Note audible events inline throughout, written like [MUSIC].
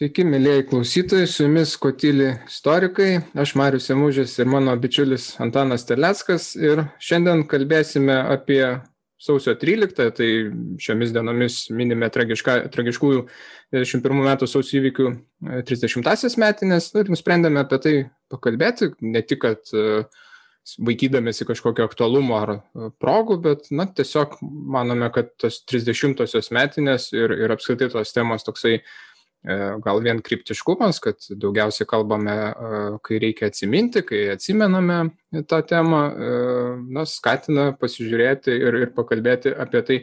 Sveiki, mėlyjei klausytojai, su jumis Kotylį istorikai, aš Marius Emužės ir mano bičiulis Antanas Teleckas ir šiandien kalbėsime apie sausio 13, tai šiomis dienomis minime tragiška, tragiškųjų 21 metų sausio įvykių 30-asias metinės ir nusprendėme apie tai pakalbėti, ne tik, kad e, vaikydamėsi kažkokio aktualumo ar e, progų, bet na, tiesiog manome, kad tos 30-osios metinės ir, ir apskritai tos temos toksai E, gal vien kryptiškumas, kad daugiausiai kalbame, e, kai reikia atsiminti, kai atsimename tą temą, e, na, skatina pasižiūrėti ir, ir pakalbėti apie tai,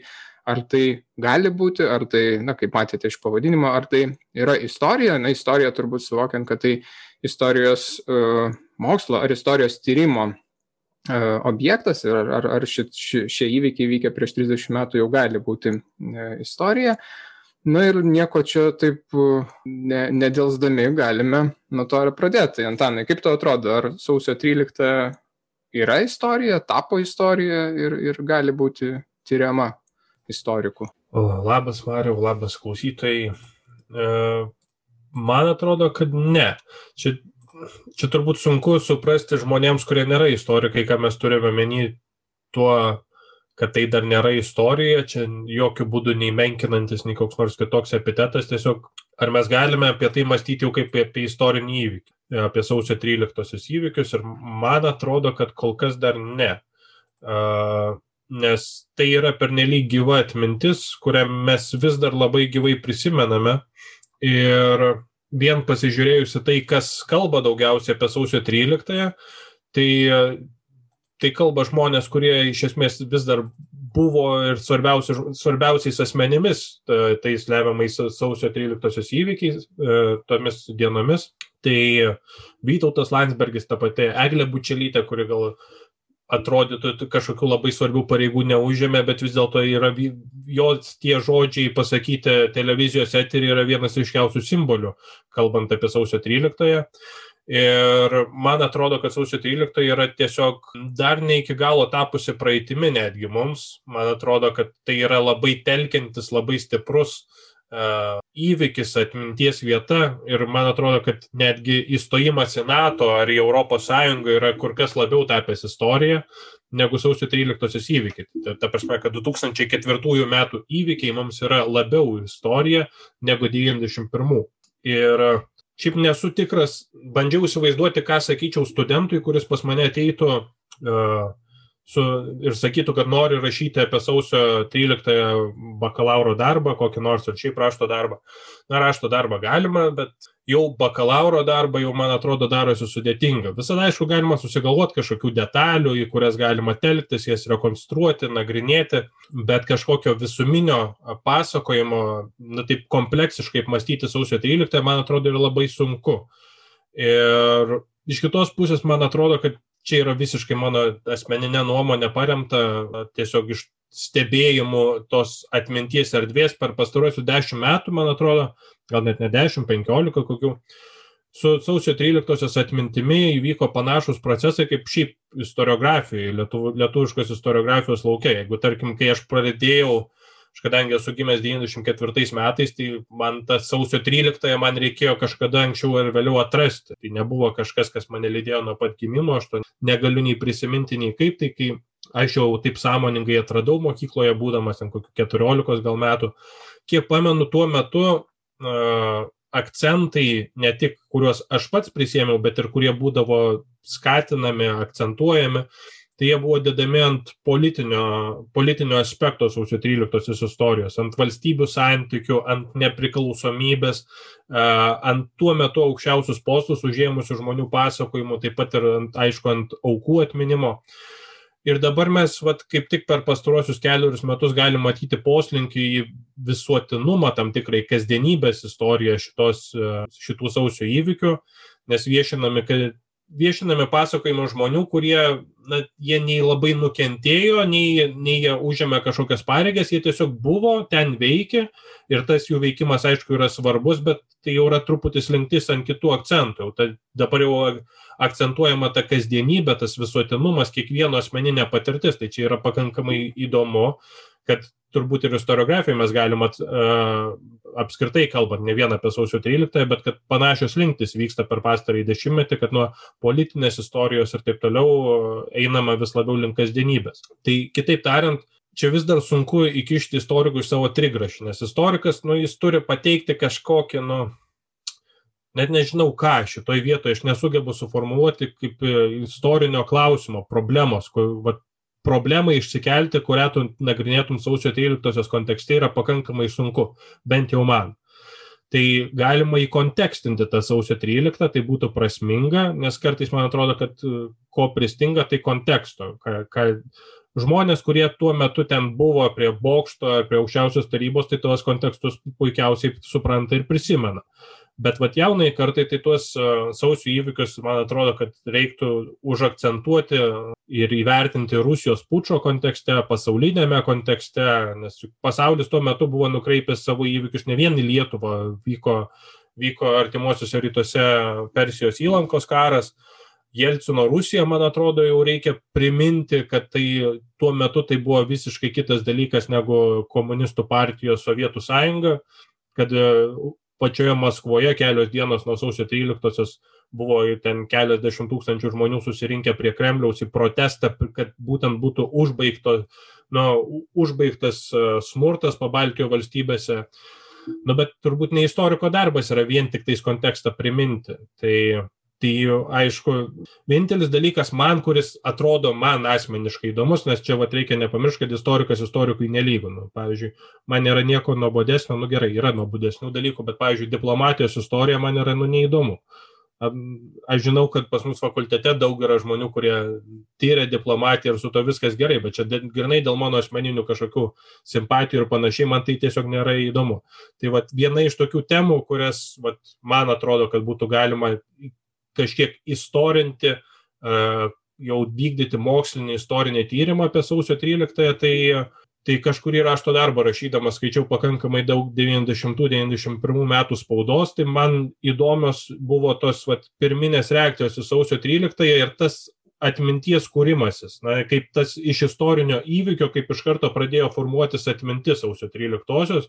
ar tai gali būti, ar tai, na, kaip matėte iš pavadinimo, ar tai yra istorija, na, istorija turbūt suvokiant, kad tai istorijos mokslo ar istorijos tyrimo objektas ir ar, ar, ar šie, šie įvykiai vykę prieš 30 metų jau gali būti istorija. Uh, Na ir nieko čia taip ne, nedėlsdami galime nuo to ir pradėti. Antanai, kaip tau atrodo, ar sausio 13 yra istorija, tapo istorija ir, ir gali būti tyriama istorikų? Labas, Mariu, labas klausytojai. E, man atrodo, kad ne. Čia, čia turbūt sunku suprasti žmonėms, kurie nėra istorikai, ką mes turime menį tuo kad tai dar nėra istorija, čia jokių būdų nei menkinantis, nei koks nors kitoks epitetas, tiesiog ar mes galime apie tai mąstyti jau kaip apie istorinį įvykį, apie sausio 13 įvykius ir man atrodo, kad kol kas dar ne. Uh, nes tai yra pernelyg gyva atmintis, kurią mes vis dar labai gyvai prisimename ir vien pasižiūrėjusi tai, kas kalba daugiausiai apie sausio 13, tai tai kalba žmonės, kurie iš esmės vis dar buvo ir svarbiausiais asmenimis tais lemiamais sausio 13 įvykiais, e, tomis dienomis. Tai Vytautas Landsbergis, ta pati Eglė Bučelytė, kuri gal atrodytų kažkokių labai svarbių pareigų neužėmė, bet vis dėlto yra jos tie žodžiai pasakyti televizijos eterį yra vienas iškiausių simbolių, kalbant apie sausio 13. -ąją. Ir man atrodo, kad sausio 13 yra tiesiog dar ne iki galo tapusi praeitimi netgi mums. Man atrodo, kad tai yra labai telkiantis, labai stiprus uh, įvykis, atminties vieta. Ir man atrodo, kad netgi įstojimas į NATO ar į ES yra kur kas labiau tapęs istorija negu sausio 13 įvykiai. Ta, ta prasme, kad 2004 metų įvykiai mums yra labiau istorija negu 91. Ir Šiaip nesu tikras, bandžiau įsivaizduoti, ką sakyčiau studentui, kuris pas mane ateitų uh, su, ir sakytų, kad nori rašyti apie sausio 13 bakalauro darbą, kokį nors ar šiaip rašto darbą. Na, rašto darbą galima, bet jau bakalauro darbą jau, man atrodo, darosi sudėtinga. Visada, aišku, galima susigalvoti kažkokių detalių, į kurias galima telktis, jas rekonstruoti, nagrinėti, bet kažkokio visuminio pasakojimo, na taip kompleksiškai mąstyti sausio 13, man atrodo, yra labai sunku. Ir iš kitos pusės, man atrodo, kad čia yra visiškai mano asmeninė nuomonė paremta tiesiog iš stebėjimų tos atminties erdvės per pastarosius dešimt metų, man atrodo, gal net ne dešimt, penkiolika kokių. Su sausio 13-osios atmintimi įvyko panašus procesai kaip šiaip istoriografijoje, lietuv, lietuviškos istoriografijos laukia. Jeigu, tarkim, kai aš pradėjau Aš kadangi esu gimęs 94 metais, tai man tą sausio 13 man reikėjo kažkada anksčiau ar vėliau atrasti. Tai nebuvo kažkas, kas mane lydėjo nuo pat gimimo, aš to negaliu nei prisiminti, nei kaip, tai kai aš jau taip sąmoningai atradau mokykloje, būdamas ten kokių 14 gal metų, kiek pamenu tuo metu uh, akcentai, ne tik kuriuos aš pats prisėmiau, bet ir kurie būdavo skatinami, akcentuojami, uh, tai jie buvo dedami ant politinio, politinio aspekto sausio 13 istorijos, ant valstybių santykių, ant nepriklausomybės, ant tuo metu aukščiausius postus užėmusių žmonių pasakojimų, taip pat ir, ant, aišku, ant aukų atminimo. Ir dabar mes, vat, kaip tik per pastaruosius keliarius metus galim matyti poslinkį į visuotinumą, tam tikrai kasdienybės istoriją šitos, šitų sausio įvykių, nes viešinami, viešinami pasakojimai žmonių, kurie, na, jie nei labai nukentėjo, nei, nei jie užėmė kažkokias pareigas, jie tiesiog buvo, ten veikė ir tas jų veikimas, aišku, yra svarbus, bet tai jau yra truputį slinktis ant kitų akcentų. Tai dabar jau akcentuojama ta kasdienybė, tas visuotinumas, kiekvieno asmeninė patirtis, tai čia yra pakankamai įdomu, kad turbūt ir istoriografijoje mes galim at, uh, apskritai kalbant ne vien apie sausio 13, bet kad panašios linktis vyksta per pastarąjį dešimtmetį, kad nuo politinės istorijos ir taip toliau einama vis labiau link kasdienybės. Tai kitaip tariant, čia vis dar sunku įkišti istorikų iš savo trigrašį, nes istorikas, nu, jis turi pateikti kažkokį, nu, net nežinau ką šitoje vietoje, aš nesugebu suformuoluoti kaip istorinio klausimo, problemos, kur, va, problemą išsikelti, kurią tu nagrinėtum sausio 13 kontekste yra pakankamai sunku, bent jau man. Tai galima įkontekstinti tą sausio 13, tai būtų prasminga, nes kartais man atrodo, kad e, ko pristinga, tai konteksto. Ką, ką, žmonės, kurie tuo metu ten buvo prie bokšto ar prie aukščiausios tarybos, tai tuos kontekstus puikiausiai supranta ir prisimena. Bet vat jaunai kartai tai tuos sausio įvykius, man atrodo, kad reiktų užakcentuoti ir įvertinti Rusijos pučio kontekste, pasaulinėme kontekste, nes pasaulis tuo metu buvo nukreipęs savo įvykius ne vien į Lietuvą, vyko, vyko artimuosiuose rytuose Persijos įlankos karas. Jelcino Rusija, man atrodo, jau reikia priminti, kad tai tuo metu tai buvo visiškai kitas dalykas negu komunistų partijos Sovietų sąjunga, kad pačioje Maskvoje kelios dienos nuo sausio 13-osios buvo ten keliasdešimt tūkstančių žmonių susirinkę prie Kremliaus į protestą, kad būtent būtų užbaigto, nu, užbaigtas e, smurtas pabaltijo valstybėse. Nu, bet turbūt ne istoriko darbas yra vien tik tais kontekstą priminti. Tai Tai aišku, vienintelis dalykas man, kuris atrodo man asmeniškai įdomus, nes čia vat, reikia nepamiršti, kad istorikas istorikui nelygų. Nu, pavyzdžiui, man nėra nieko nuobodesnio, nu gerai, yra nuobodesnių dalykų, bet, pavyzdžiui, diplomatijos istorija man yra nu neįdomu. Aš žinau, kad pas mus fakultete daug yra žmonių, kurie tyria diplomatiją ir su to viskas gerai, bet čia grinai dėl mano asmeninių kažkokių simpatijų ir panašiai, man tai tiesiog nėra įdomu. Tai vat, viena iš tokių temų, kurias vat, man atrodo, kad būtų galima kažkiek istorinti, jau vykdyti mokslinį istorinį tyrimą apie sausio 13, tai, tai kažkurį rašto darbą rašydamas skaičiau pakankamai daug 90-91 metų spaudos, tai man įdomios buvo tos vat, pirminės reakcijos į sausio 13 ir tas atminties kūrimasis, na, kaip tas iš istorinio įvykio, kaip iš karto pradėjo formuotis atmintis sausio 13-osios,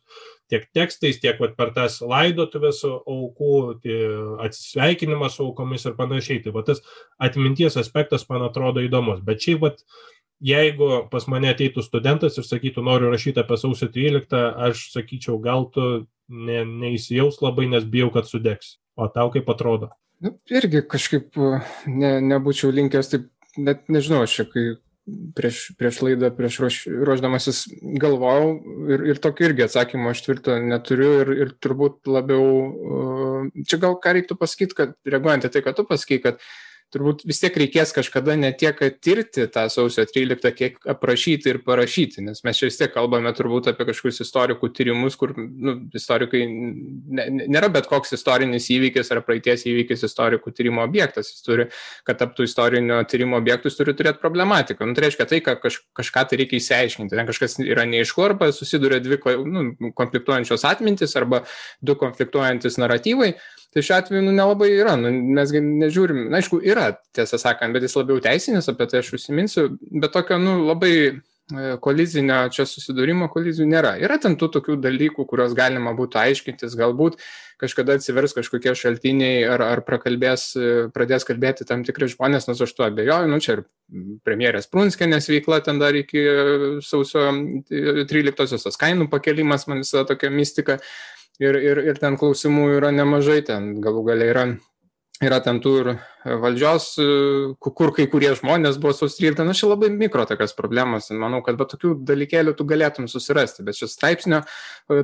tiek tekstais, tiek vat, per tas laidotuvės aukų, tai atsisveikinimas aukomis ir panašiai. Tai va, tas atminties aspektas man atrodo įdomus. Bet šiaip, vat, jeigu pas mane ateitų studentas ir sakytų, noriu rašyti apie sausio 13, aš sakyčiau, gal tu ne, neįsijaus labai, nes bijau, kad sudegs. O tau kaip atrodo? Nu, irgi kažkaip ne, nebūčiau linkęs, taip, net nežinau, aš kai prieš, prieš laidą, prieš ruoš, ruoždamasis galvojau ir, ir tokio irgi atsakymo aš tvirto neturiu ir, ir turbūt labiau, čia gal ką reiktų pasakyti, kad reaguojant į tai, kad tu pasakai, kad turbūt vis tiek reikės kažkada ne tiek tirti tą sausio 13, kiek aprašyti ir parašyti, nes mes čia vis tiek kalbame turbūt apie kažkokius istorikų tyrimus, kur nu, istorikai ne, nėra bet koks istorinis įvykis ar praeities įvykis istorikų tyrimo objektas. Jis turi, kad taptų istorinio tyrimo objektus, turi turėti problematiką. Nu, tai reiškia tai, kad kaž, kažką tai reikia įsiaiškinti. Ten kažkas yra neišku arba susiduria dvi nu, konfliktuojančios atmintis arba du konfliktuojantis naratyvai. Tai šiuo atveju nu, nelabai yra, nu, mes nežiūrim, na, aišku, yra, tiesą sakant, bet jis labiau teisinis, apie tai aš užsiminsiu, bet tokio, nu, labai e, kolizinio čia susidūrimo kolizijų nėra. Yra ten tų tokių dalykų, kuriuos galima būtų aiškintis, galbūt kažkada atsivers kažkokie šaltiniai ar, ar prakalbės, e, pradės kalbėti tam tikri žmonės, nors aš tuo abejoju, nu čia ir premjerės Prunskenės veikla ten dar iki sausio 13-osios, tas kainų pakelimas, man visą tokia mistika ir, ir, ir ten klausimų yra nemažai, ten. Galų galia yra, yra ten tų ir valdžios, kur kai kurie žmonės buvo sustrylta, na, čia labai mikro tokios problemos, manau, kad be tokių dalykėlių tu galėtum susirasti, bet šis straipsnio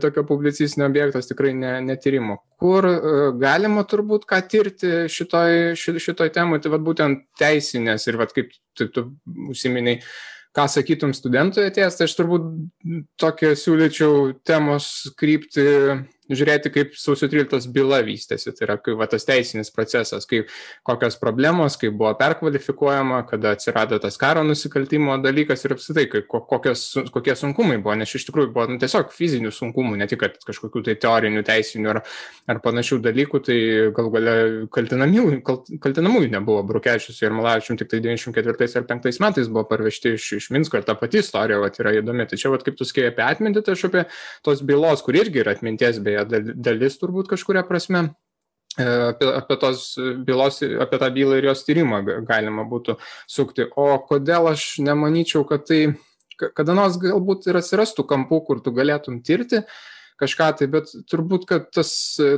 tokio publicistinio objektos tikrai ne, netyrimo. Kur galima turbūt ką tirti šitoj, šitoj temai, tai vad būtent teisinės ir vad kaip tu, tu užsiminiai, ką sakytum studentui atėjęs, tai aš turbūt tokią siūlyčiau temos krypti žiūrėti, kaip sausio 13 byla vystėsi, tai yra kaip va, tas teisinis procesas, kaip kokios problemos, kaip buvo perkvalifikuojama, kada atsirado tas karo nusikaltimo dalykas ir apsitai, kokios, kokie sunkumai buvo, nes iš tikrųjų buvo nu, tiesiog fizinių sunkumų, ne tik kažkokių tai teorinių, teisinių ar, ar panašių dalykų, tai gal galia kaltinamųjų, kaltinamųjų nebuvo, Brukečius ir Malavičium tik tai 94 ar 5 metais buvo parvežti iš, iš Minsko ir ta pati istorija vat, yra įdomi. Čia, vat, kaip tu skėjai apie atmintį, tai aš apie tos bylos, kur irgi yra atminties beje dalis turbūt kažkuria prasme. E, apie, apie bylos, apie tą bylą ir jos tyrimą galima būtų sukti. O kodėl aš nemanyčiau, kad tai kada nors galbūt ir atsirastų kampų, kur tu galėtum tirti kažką tai, bet turbūt, kad tas,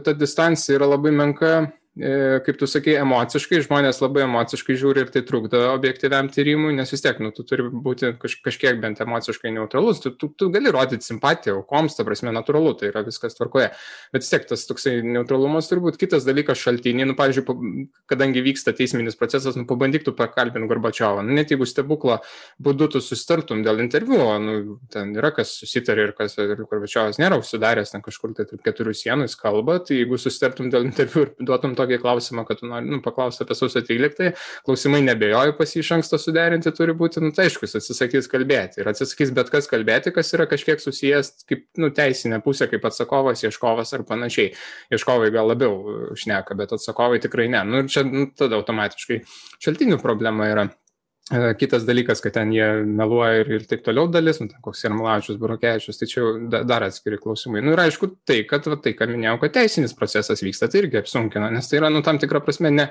ta distancija yra labai menka kaip tu sakai, emociškai, žmonės labai emociškai žiūri ir tai trukdo objektyviam tyrimui, nes vis tiek, nu, tu turi būti kaž, kažkiek bent emociškai neutralus, tu, tu, tu gali rodyti simpatiją aukoms, ta prasme, natūralu, tai yra viskas tvarkoje. Bet vis tiek tas toksai neutralumas turbūt kitas dalykas šaltiniai, nu, pavyzdžiui, kadangi vyksta teisminis procesas, nu, pabandyk tu pakalbinti Gorbačiovą, nu, net jeigu stebuklo būdu tu sustartum dėl interviu, nu, ten yra kas susitarė ir kas, ir Gorbačiovas nėra užsidaręs ten kažkur tai tarp keturių sienų, jis kalba, tai jeigu sustartum dėl interviu ir duotum to tokį klausimą, kad tu nori nu, paklausti apie sausio 13, klausimai nebejoju pas jį iš anksto suderinti turi būti, nu, tai aišku, jis atsisakys kalbėti ir atsisakys bet kas kalbėti, kas yra kažkiek susijęs kaip, nu, teisinė pusė, kaip atsakovas, ieškovas ar panašiai. Ieškovai gal labiau šneka, bet atsakovai tikrai ne. Nu, ir čia nu, tada automatiškai šaltinių problema yra. E, kitas dalykas, kad ten jie meluoja ir, ir taip toliau dalis, nu, koks ir Malavičius, Burokevičius, tai čia jau dar atskiri klausimai. Nu ir aišku, tai, kad va, tai, ką minėjau, kad teisinis procesas vyksta, tai irgi apsunkina, nes tai yra, nu, tam tikrą prasme, ne,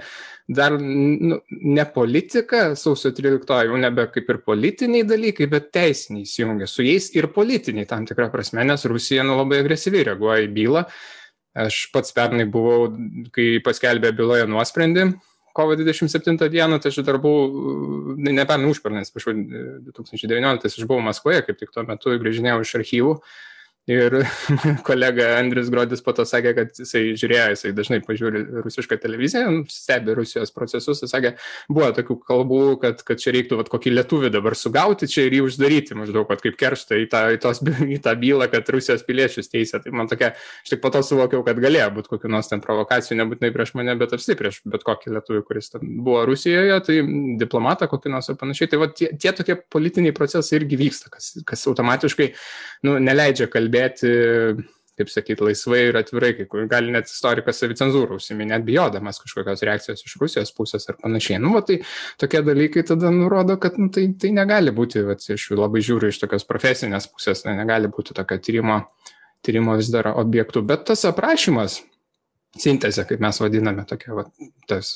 dar nu, ne politika, sausio 13, jau nebe kaip ir politiniai dalykai, bet teisiniai įsijungia. Su jais ir politiniai tam tikrą prasme, nes Rusija nu, labai agresyviai reaguoja į bylą. Aš pats pernai buvau, kai paskelbė byloje nuosprendį, kovo 27 dieną, tai aš dar buvau, ne pernai užpernai, atsiprašau, 2019 aš buvau Maskvoje, kaip tik tuo metu grįžinėjau iš archyvų Ir [LAUGHS] kolega Andris Grodis po to sakė, kad jisai žiūrėjo, jisai dažnai pažiūri rusišką televiziją, stebi Rusijos procesus, jis sakė, buvo tokių kalbų, kad, kad čia reiktų vat, kokį lietuvį dabar sugauti čia ir jį uždaryti, maždaug, kad kaip kerštą į tą, į, tos, [LAUGHS] į tą bylą, kad Rusijos piliečius teisė. Tai man tokia, aš tik po to suvokiau, kad galėjo būti kokių nors ten provokacijų, nebūtinai prieš mane, bet apsi prieš bet kokį lietuvį, kuris buvo Rusijoje, tai diplomatą kokį nors ar panašiai. Tai va, tie, tie tokie politiniai procesai irgi vyksta, kas, kas automatiškai nu, neleidžia kalbėti kalbėti, kaip sakyti, laisvai ir atvirai, kai kur gali net istorikas savicenzūrą užsiminėt, bijodamas kažkokios reakcijos iš Rusijos pusės ar panašiai. Nu, va, tai tokie dalykai tada nurodo, kad nu, tai, tai negali būti, va, aš labai žiūriu iš tokios profesinės pusės, tai negali būti tokio tyrimo, tyrimo vis dar objektų. Bet tas aprašymas, sintezė, kaip mes vadiname, tokia, va, tas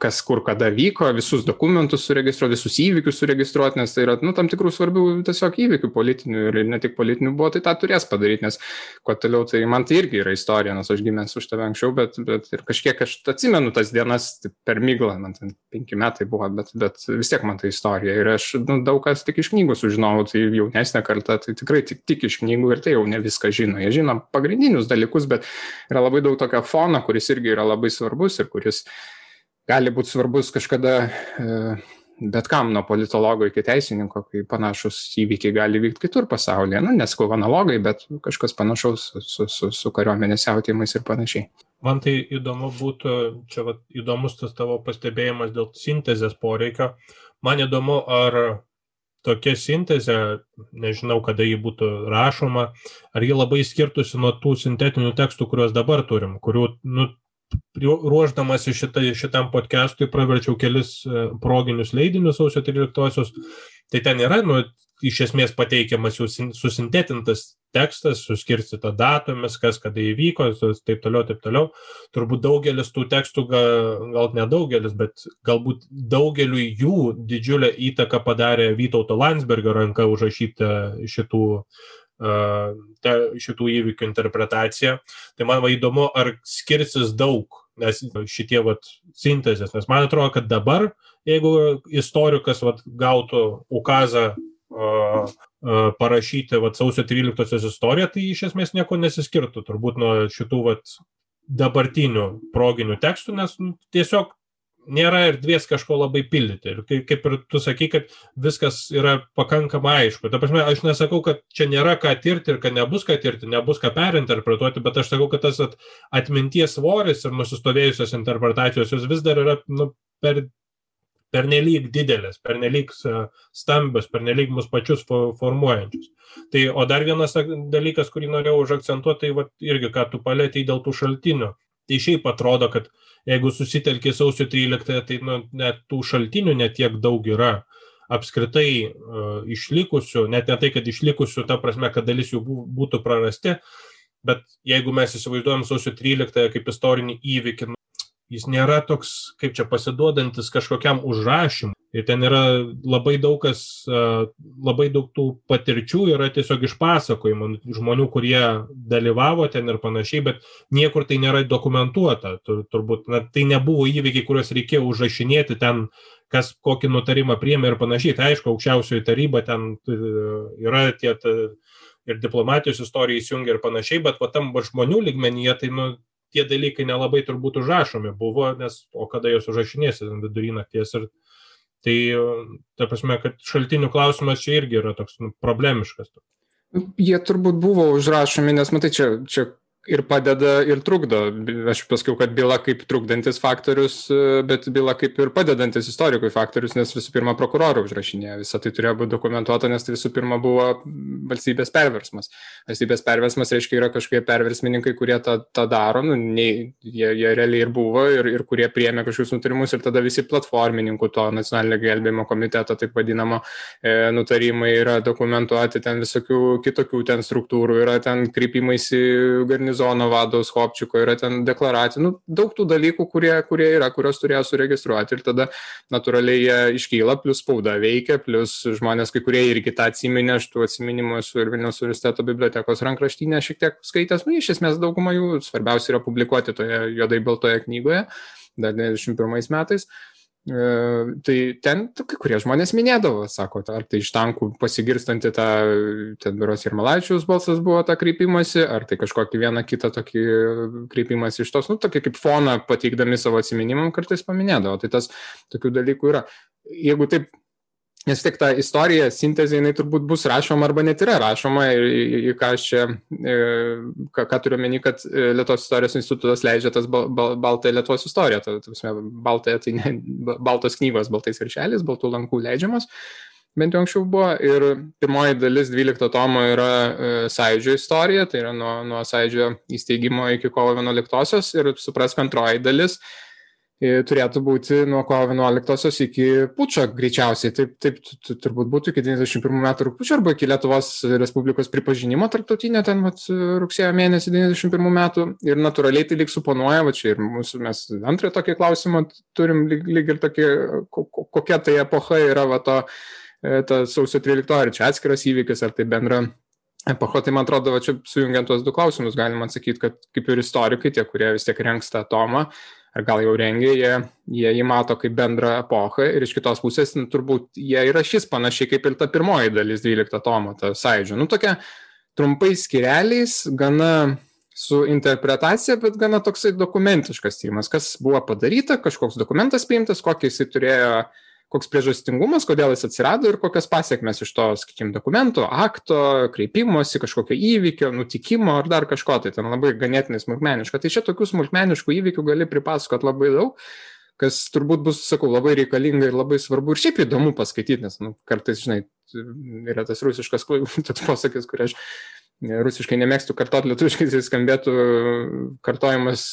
kas kur kada vyko, visus dokumentus suregistruoti, visus įvykius suregistruoti, nes tai yra nu, tam tikrų svarbių tiesiog įvykių politinių ir ne tik politinių buvo, tai tą turės padaryti, nes kuo toliau, tai man tai irgi yra istorija, nes aš gimęs už tave anksčiau, bet, bet ir kažkiek aš atsimenu tas dienas tai per myglą, man ten penki metai buvo, bet, bet vis tiek man tai istorija. Ir aš nu, daug kas tik iš knygų sužinojau, tai jaunesnė karta, tai tikrai tik, tik iš knygų ir tai jau ne viską žino, jie žino pagrindinius dalykus, bet yra labai daug tokio fono, kuris irgi yra labai svarbus ir kuris gali būti svarbus kažkada e, bet kam nuo politologo iki teisininko, kai panašus įvykiai gali vykti kitur pasaulyje. Nu, nesakau analogai, bet kažkas panašaus su, su, su, su kariuomenės jautymais ir panašiai. Man tai įdomu būtų, čia va, įdomus tas tavo pastebėjimas dėl sintezės poreikio. Man įdomu, ar tokia sintezė, nežinau, kada ji būtų rašoma, ar ji labai skirtusi nuo tų sintetinių tekstų, kuriuos dabar turim, kurių nu, ruoždamas šitą, šitam podcastui praverčiau kelis e, proginius leidinius sausio 13-osios. Tai ten yra, nu, iš esmės pateikiamas jau susintetintas tekstas, suskirstyta datomis, kas kada įvyko, taip toliau, taip toliau. Turbūt daugelis tų tekstų, gal, gal nedaugelis, bet galbūt daugeliu jų didžiulę įtaką padarė Vytauto Landsbergio ranka užrašyta šitų te, šitų įvykių interpretacija. Tai man va įdomu, ar skirsis daug, nes šitie vat sintezės, nes man atrodo, kad dabar, jeigu istorikas vat gautų ukazą uh, uh, parašyti vat sausio 13 istoriją, tai iš esmės nieko nesiskirtų turbūt nuo šitų vat dabartinių proginių tekstų, nes nu, tiesiog nėra erdvės kažko labai pildyti. Ir kaip, kaip ir tu sakai, kad viskas yra pakankamai aišku. Ta prasme, aš nesakau, kad čia nėra ką tirti ir kad nebus ką tirti, nebus ką perinterpretuoti, bet aš sakau, kad tas at, atminties svoris ir nusistovėjusios interpretacijos jos vis dar yra nu, per, pernelyg didelės, pernelyg stambios, pernelyg mus pačius formuojančius. Tai, o dar vienas dalykas, kurį norėjau užakcentuoti, tai va, irgi, ką tu palėtėjai dėl tų šaltinių. Tai šiaip atrodo, kad jeigu susitelkė sausio 13, tai nu, net tų šaltinių netiek daug yra. Apskritai uh, išlikusių, net ne tai, kad išlikusių, ta prasme, kad dalis jų būtų prarasti, bet jeigu mes įsivaizduojam sausio 13 kaip istorinį įvykį, jis nėra toks, kaip čia pasiduodantis kažkokiam užrašymui. Ir ten yra labai daug kas, labai daug tų patirčių yra tiesiog išpasakojimų žmonių, kurie dalyvavo ten ir panašiai, bet niekur tai nėra dokumentuota. Turbūt na, tai nebuvo įvykiai, kuriuos reikėjo užrašinėti ten, kas kokį nutarimą priėmė ir panašiai. Tai aišku, aukščiausioji taryba ten e, yra tie ir diplomatijos istorija įsijungia ir panašiai, bet va tam žmonių ligmenyje tai nu, tie dalykai nelabai turbūt užrašomi buvo, nes o kada jos užrašinėsi vidury nakties ir tai, ta prasme, kad šaltinių klausimas čia irgi yra toks nu, problemiškas. Jie turbūt buvo užrašomi, nes matai, čia, čia ir padeda, ir trukdo. Aš pasakiau, kad byla kaip trukdantis faktorius, bet byla kaip ir padedantis istorikui faktorius, nes visų pirma prokurorų užrašinė. Visą tai turėjo būti dokumentuota, nes tai visų pirma buvo valstybės perversmas. Valstybės perversmas reiškia yra kažkokie perversmininkai, kurie tą, tą daro, nu, nei, jie, jie realiai ir buvo, ir, ir kurie priemė kažkokius nutarimus, ir tada visi platformininkų to nacionalinio gelbėjimo komiteto, taip vadinamo, e, nutarimai yra dokumentuoti, ten visokių kitokių ten struktūrų, yra ten kreipimais į garnizoną garnizono vado Skopčiko, yra ten deklaracija, nu, daug tų dalykų, kurie, kurie yra, kurios turėjo suregistruoti ir tada natūraliai jie iškyla, plus spauda veikia, plus žmonės, kai kurie irgi tą atsiminė, aš tų atsiminimų esu ir Vilniaus universiteto bibliotekos rankraštinė šiek tiek skaitęs, nu, iš esmės dauguma jų svarbiausia yra publikuoti toje juodai baltoje knygoje, dar 91 metais. E, tai ten kai kurie žmonės minėdavo, sako, ar tai iš tankų pasigirstanti tą, ten biuros ir Malaičiaus balsas buvo tą kreipimąsi, ar tai kažkokį vieną kitą tokį kreipimąsi iš tos, nu, tokį kaip foną pateikdami savo atsiminimam kartais paminėdavo. Tai tas tokių dalykų yra. Jeigu taip Nes tik ta istorija, sintezė, jinai turbūt bus rašoma arba net yra rašoma ir į ką aš čia, e, ką, ką turiu meni, kad e, Lietuvos istorijos institutas leidžia tas bal, bal, baltąją Lietuvos istoriją, ta, ta, baltąją tai ne, baltos knygos, baltais viršelis, baltų lankų leidžiamos, bent jau anksčiau buvo. Ir pirmoji dalis 12 tomo yra e, sąjūdžio istorija, tai yra nuo, nuo sąjūdžio įsteigimo iki kovo 11-osios ir suprask antroji dalis turėtų būti nuo kovo 11-osios iki pučio greičiausiai. Taip, taip turbūt būtų iki 91 metų rūpiučio arba iki Lietuvos Respublikos pripažinimo tarptautinio ten vat, rugsėjo mėnesį 91 metų. Ir natūraliai tai lyg suponuoja, va čia ir mūsų mes antrą tokį klausimą turim lyg, lyg ir tokį, kokia tai epocha yra va to e, ta sausio 13 ar čia atskiras įvykis, ar tai bendra epocha, tai man atrodo, va čia sujungiant tuos du klausimus galima atsakyti, kad kaip ir istorikai, tie, kurie vis tiek renks tą tomą, gal jau rengia, jie, jie jį mato kaip bendrą epochą ir iš kitos pusės nu, turbūt jie įrašys panašiai kaip ir ta pirmoji dalis 12 tomo, ta sąidžio. Nu, tokia trumpai skireliais, gana su interpretacija, bet gana toksai dokumentiškas tyrimas, kas buvo padaryta, kažkoks dokumentas priimtas, kokį jisai turėjo uh, koks priežastingumas, kodėl jis atsirado ir kokias pasiekmes iš to, sakykime, dokumento, akto, kreipimosi, kažkokio įvykio, nutikimo ar dar kažko, tai ten labai ganėtinai smulkmeniška. Tai čia tokių smulkmeniškų įvykių gali pripasakot labai daug kas turbūt bus, sakau, labai reikalinga ir labai svarbu ir šiaip įdomu paskaityti, nes nu, kartais, žinai, yra tas rusiškas toks [LAUGHS] posakis, kurį aš rusiškai nemėgstu kartot [LAUGHS] lietuviškai, tai skambėtų kartojimas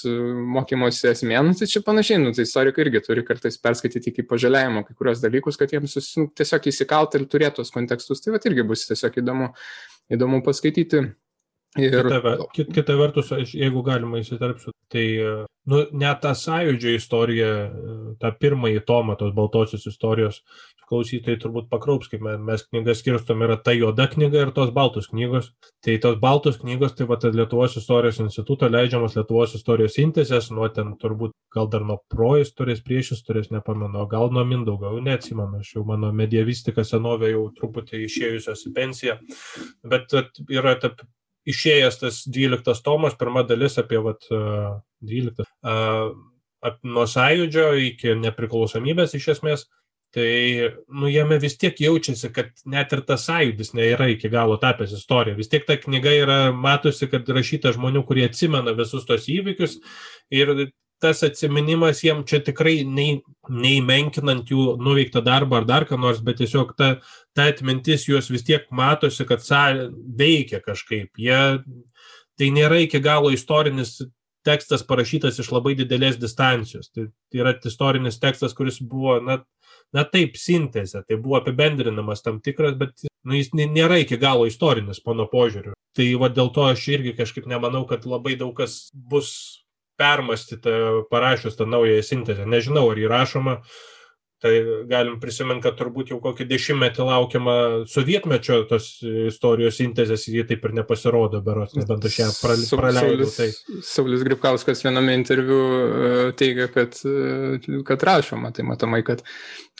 mokymosi esmė, nu, tai čia panašiai, nu, tai istorikai irgi turi kartais perskaityti iki pažaliavimo kai kurios dalykus, kad jiems nu, tiesiog įsikalti ir turėtų tos kontekstus, tai va irgi bus tiesiog įdomu, įdomu paskaityti. Ir... Kita, kita vertus, jeigu galima įsiterpsiu, tai nu, net tą sąjūdžio istoriją, tą pirmąjį tomą tos baltosios istorijos, klausytojai turbūt pakraups, kaip mes knygas skirstom, yra ta juoda knyga ir tos baltos knygos. Tai tos baltos knygos, tai va, Lietuvos istorijos instituto leidžiamas Lietuvos istorijos sintezės, nuo ten turbūt gal dar nuo proistorės, priešistorės, nepamenu, gal nuo Mindaugo, neatsimenu, aš jau mano medievistika senovė jau truputį išėjusios į pensiją. Bet yra ta išėjęs tas 12 tomas, pirma dalis apie vat, 12. Uh, nuo sąjūdžio iki nepriklausomybės iš esmės, tai nu, jame vis tiek jaučiasi, kad net ir tas sąjūdis nėra iki galo tapęs istorija. Vis tiek ta knyga yra, matosi, kad rašyta žmonių, kurie atsimena visus tos įvykius ir tas atsiminimas jiem čia tikrai nei, nei menkinant jų nuveiktą darbą ar dar ką nors, bet tiesiog ta, ta atmintis juos vis tiek matosi, kad veikia kažkaip. Jie, tai nėra iki galo istorinis tekstas parašytas iš labai didelės distancijos. Tai, tai yra istorinis tekstas, kuris buvo, na, na taip, sintezė, tai buvo apibendrinamas tam tikras, bet nu, jis nėra iki galo istorinis mano požiūriu. Tai va dėl to aš irgi kažkaip nemanau, kad labai daug kas bus permastyta parašius tą naująją sintezę. Nežinau, ar įrašoma, tai galim prisiminti, kad turbūt jau kokį dešimtmetį laukiama sovietmečio tos istorijos sintezės, jie taip ir nepasirodo, beros, nebent aš ją praleidau. Tai. Saulis Gripkauskas viename interviu e, teigia, kad, e, kad rašoma, tai matomai, kad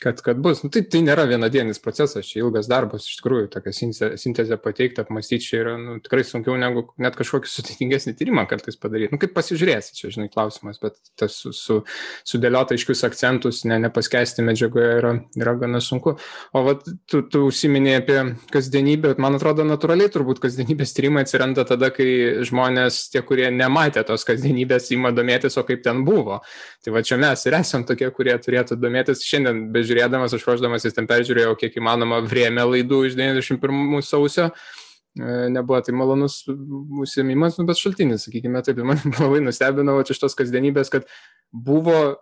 kad, kad bus. Nu, tai, tai nėra vienadienis procesas, čia ilgas darbas, iš tikrųjų, tokia sintezė pateikti, apmastyti čia yra nu, tikrai sunkiau negu net kažkokį [LAUGHS] sudėtingesnį tyrimą kartais padaryti. Nu, kaip pasižiūrėsi, čia, žinai, klausimas, bet tas su, su, sudėliota aiškius akcentus, ne, nepaskesti medžiagoje yra, yra gana sunku. O vat, tu, tu užsiminėjai apie kasdienybę, man atrodo natūraliai turbūt kasdienybės tyrimai atsiranda tada, kai žmonės, tie, kurie nematė tos kasdienybės, įma domėtis, o kaip ten buvo. Tai va čia mes ir esam tokie, kurie turėtų domėtis. Šiandien be žiūrėdamas, aš ruoždamasis ten peržiūrėjau, kiek įmanoma vrėmė laidų iš 91 sausio. E, nebuvo tai malonus užsiemimas, nu, bet šaltinis, sakykime, taip, man [LAUGHS] labai nustebino iš tos kasdienybės, kad buvo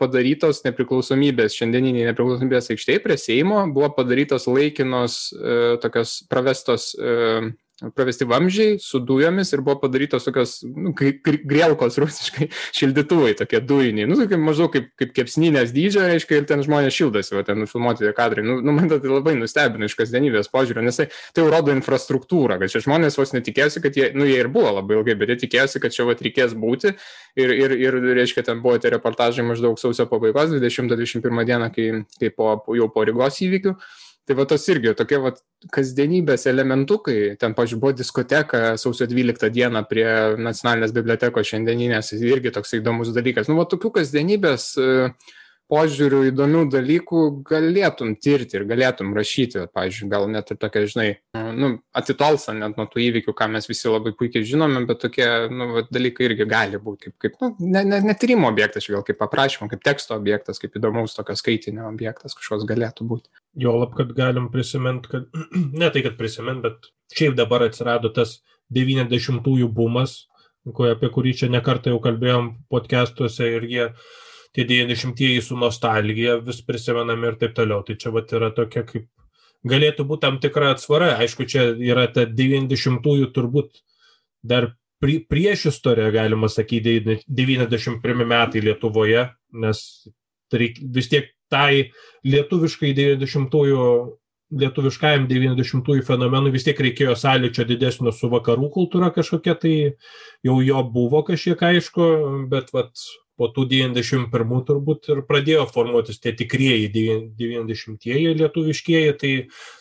padarytos nepriklausomybės, šiandieniniai nepriklausomybės aikštėje prie Seimo, buvo padarytos laikinos, e, tokios pravestos e, pravesti vamzdžiai su dujomis ir buvo padarytos tokios nu, grielkos rusiškai [LAUGHS] šildytuvai, tokie dujiniai, nu, tokie maždaug kaip, kaip kepsninės dydžio, reiškia, ir ten žmonės šildosi, o ten nufilmuoti tie kadrai. Nu, nu, man tai labai nustebino iš kasdienybės požiūrio, nes tai, tai rodo infrastruktūrą, kad čia žmonės vos netikėjosi, kad jie, nu, jie ir buvo labai ilgai, bet jie tikėjosi, kad čia va reikės būti ir, ir, ir, reiškia, ten buvo tie reportažai maždaug sausio pabaigos, 20-21 dieną, kai, kai po, jau po Rygos įvykių. Tai va tos irgi tokie va kasdienybės elementukai, ten, pažiūrėjau, buvo diskoteka sausio 12 dieną prie nacionalinės bibliotekos šiandieninės, irgi toks įdomus dalykas. Nu, va tokių kasdienybės uh, požiūrių įdomių dalykų galėtum tirti ir galėtum rašyti, pavyzdžiui, gal net ir tokia, žinai, nu, atitolsa net nuo tų įvykių, ką mes visi labai puikiai žinome, bet tokie nu, dalykai irgi gali būti kaip, kaip nu, ne, ne, ne tyrimo objektas, gal kaip aprašymo, kaip teksto objektas, kaip įdomaus tokio skaitinio objektas kažkoks galėtų būti. Jo, lab, kad galim prisiminti, kad [CLEARS THROAT] ne tai, kad prisiminti, bet šiaip dabar atsirado tas 90-ųjų bumas, apie kurį čia nekartą jau kalbėjom podcastuose ir jie tie 90-ieji su nostalgija vis prisimenami ir taip toliau. Tai čia vat yra tokia kaip galėtų būti tam tikra atsvara. Aišku, čia yra ta 90-ųjų turbūt dar pri, prieš istoriją, galima sakyti, 91 metai Lietuvoje, nes vis tiek tai lietuviškai 90-ųjų lietuviškajam 90-ųjų fenomenui vis tiek reikėjo sąlyčio didesnio su vakarų kultūra kažkokia, tai jau jo buvo kažkiek aišku, bet vat, po tų 91 turbūt ir pradėjo formuotis tie tikrieji 90-ieji lietuviškieji, tai,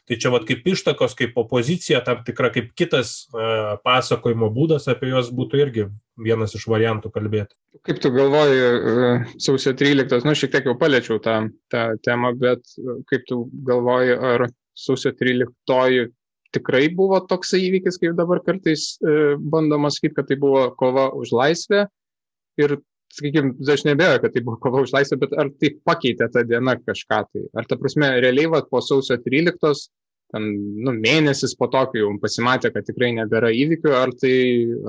tai čia vad kaip ištakos, kaip opozicija, tam tikra kaip kitas uh, pasakojimo būdas apie juos būtų irgi vienas iš variantų kalbėti. Kaip tu galvoji, uh, sausio 13, nu šiek tiek jau paliečiau tą, tą temą, bet uh, kaip tu galvoji, ar sausio 13 tikrai buvo toks įvykis, kaip dabar kartais bandoma sakyti, kad tai buvo kova už laisvę ir sakykime, aš nebejoju, kad tai buvo kova už laisvę, bet ar tai pakeitė tą dieną kažką tai? Ar ta prasme, realiai va, po sausio 13, ten, nu, mėnesis po to, kai jau pasimatė, kad tikrai nebėra įvykių, ar tai,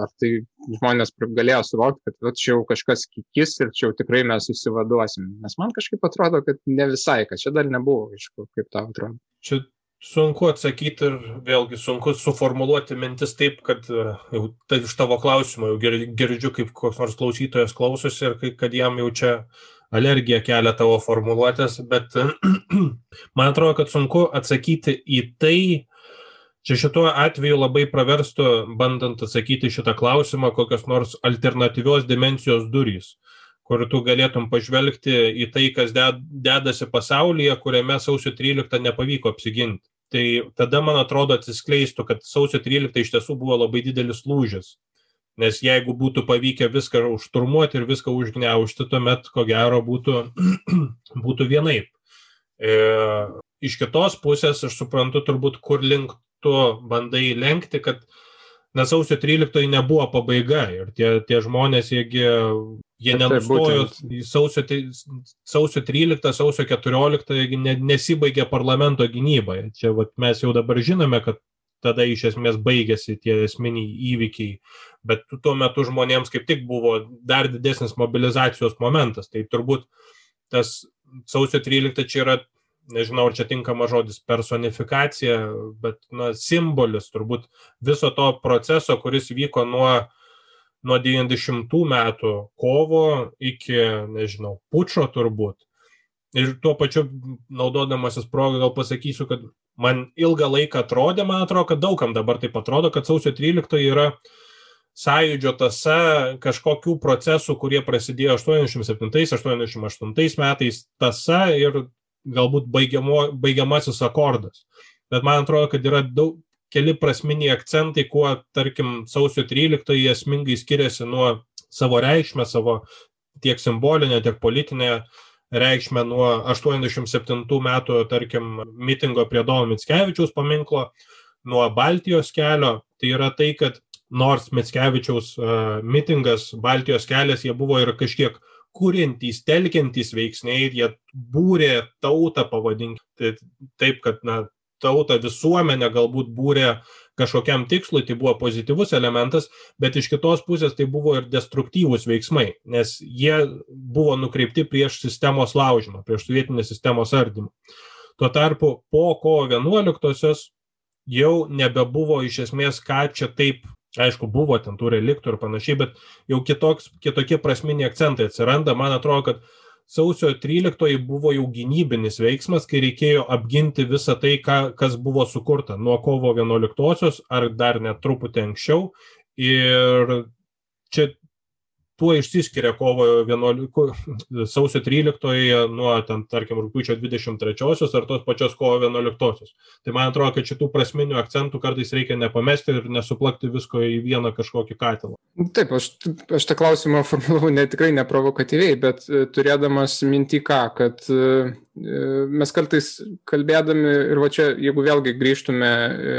ar tai žmonės galėjo suvokti, kad va, čia jau kažkas kikis ir čia jau tikrai mes susivaduosim. Nes man kažkaip atrodo, kad ne visai, kad čia dar nebuvo, aišku, kaip tau atrodo. Čia Sunku atsakyti ir vėlgi sunku suformuoluoti mintis taip, kad e, jau tai iš tavo klausimo jau girdžiu, kaip koks nors klausytojas klausosi ir kad jam jau čia alergija kelia tavo formuluotės, bet [CLEARS THROAT] man atrodo, kad sunku atsakyti į tai, čia šituo atveju labai praverstų, bandant atsakyti šitą klausimą, kokios nors alternatyvios dimensijos durys kur tu galėtum pažvelgti į tai, kas dedasi pasaulyje, kuriame sausio 13 nepavyko apsiginti. Tai tada, man atrodo, atsiskleistų, kad sausio 13 iš tiesų buvo labai didelis lūžis. Nes jeigu būtų pavykę viską užturmuoti ir viską užgneušti, tuomet ko gero būtų, [CLEARS THROAT] būtų vienaip. E, iš kitos pusės aš suprantu turbūt, kur link tu bandai lenkti, kad nes sausio 13 nebuvo pabaiga ir tie, tie žmonės, jiegi, jie nenustojo sausio, sausio 13, sausio 14, jiegi nesibaigė parlamento gynyba. Čia vat, mes jau dabar žinome, kad tada iš esmės baigėsi tie esminiai įvykiai, bet tuo metu žmonėms kaip tik buvo dar didesnis mobilizacijos momentas. Tai turbūt tas sausio 13 čia yra nežinau, ar čia tinkama žodis personifikacija, bet na, simbolis turbūt viso to proceso, kuris vyko nuo, nuo 90 metų kovo iki, nežinau, pučio turbūt. Ir tuo pačiu, naudodamasis progą, gal pasakysiu, kad man ilgą laiką atrodė, man atrodo, kad daugam dabar taip atrodo, kad sausio 13 yra sąjūdžio tasa kažkokių procesų, kurie prasidėjo 87-88 metais, tasa ir galbūt baigiamo, baigiamasis akordas. Bet man atrodo, kad yra daug, keli prasminiai akcentai, kuo, tarkim, sausio 13 esmingai skiriasi nuo savo reikšmę, savo tiek simbolinę, tiek politinę reikšmę nuo 87 metų, tarkim, mitingo prie Dono Mitskevičiaus paminklo, nuo Baltijos kelio. Tai yra tai, kad nors Mitskevičiaus uh, mitingas, Baltijos kelias, jie buvo ir kažkiek kuriantys, telkiantys veiksniai, jie būrė tautą, pavadinkime, tai taip, kad na, tautą visuomenę galbūt būrė kažkokiam tikslui, tai buvo pozityvus elementas, bet iš kitos pusės tai buvo ir destruktyvūs veiksmai, nes jie buvo nukreipti prieš sistemos laužimą, prieš sovietinės sistemos ardymą. Tuo tarpu po kovo 11-osios jau nebebuvo iš esmės, ką čia taip Aišku, buvo ten tų reliktų ir panašiai, bet jau kitoks, kitokie prasminiai akcentai atsiranda. Man atrodo, kad sausio 13 buvo jau gynybinis veiksmas, kai reikėjo apginti visą tai, ką, kas buvo sukurta nuo kovo 11 ar dar net truputį anksčiau. Ir čia tuo išsiskiria kovo 11, sausio 13 nuo, ten, tarkim, rūpiučio 23 ar tos pačios kovo 11. Tai man atrodo, kad šitų prasminių akcentų kartais reikia nepamesti ir nesuplakti visko į vieną kažkokį katilą. Taip, aš, aš tą klausimą formulavau ne tikrai neprovokatyviai, bet e, turėdamas minti ką, kad e, mes kartais kalbėdami ir va čia, jeigu vėlgi grįžtume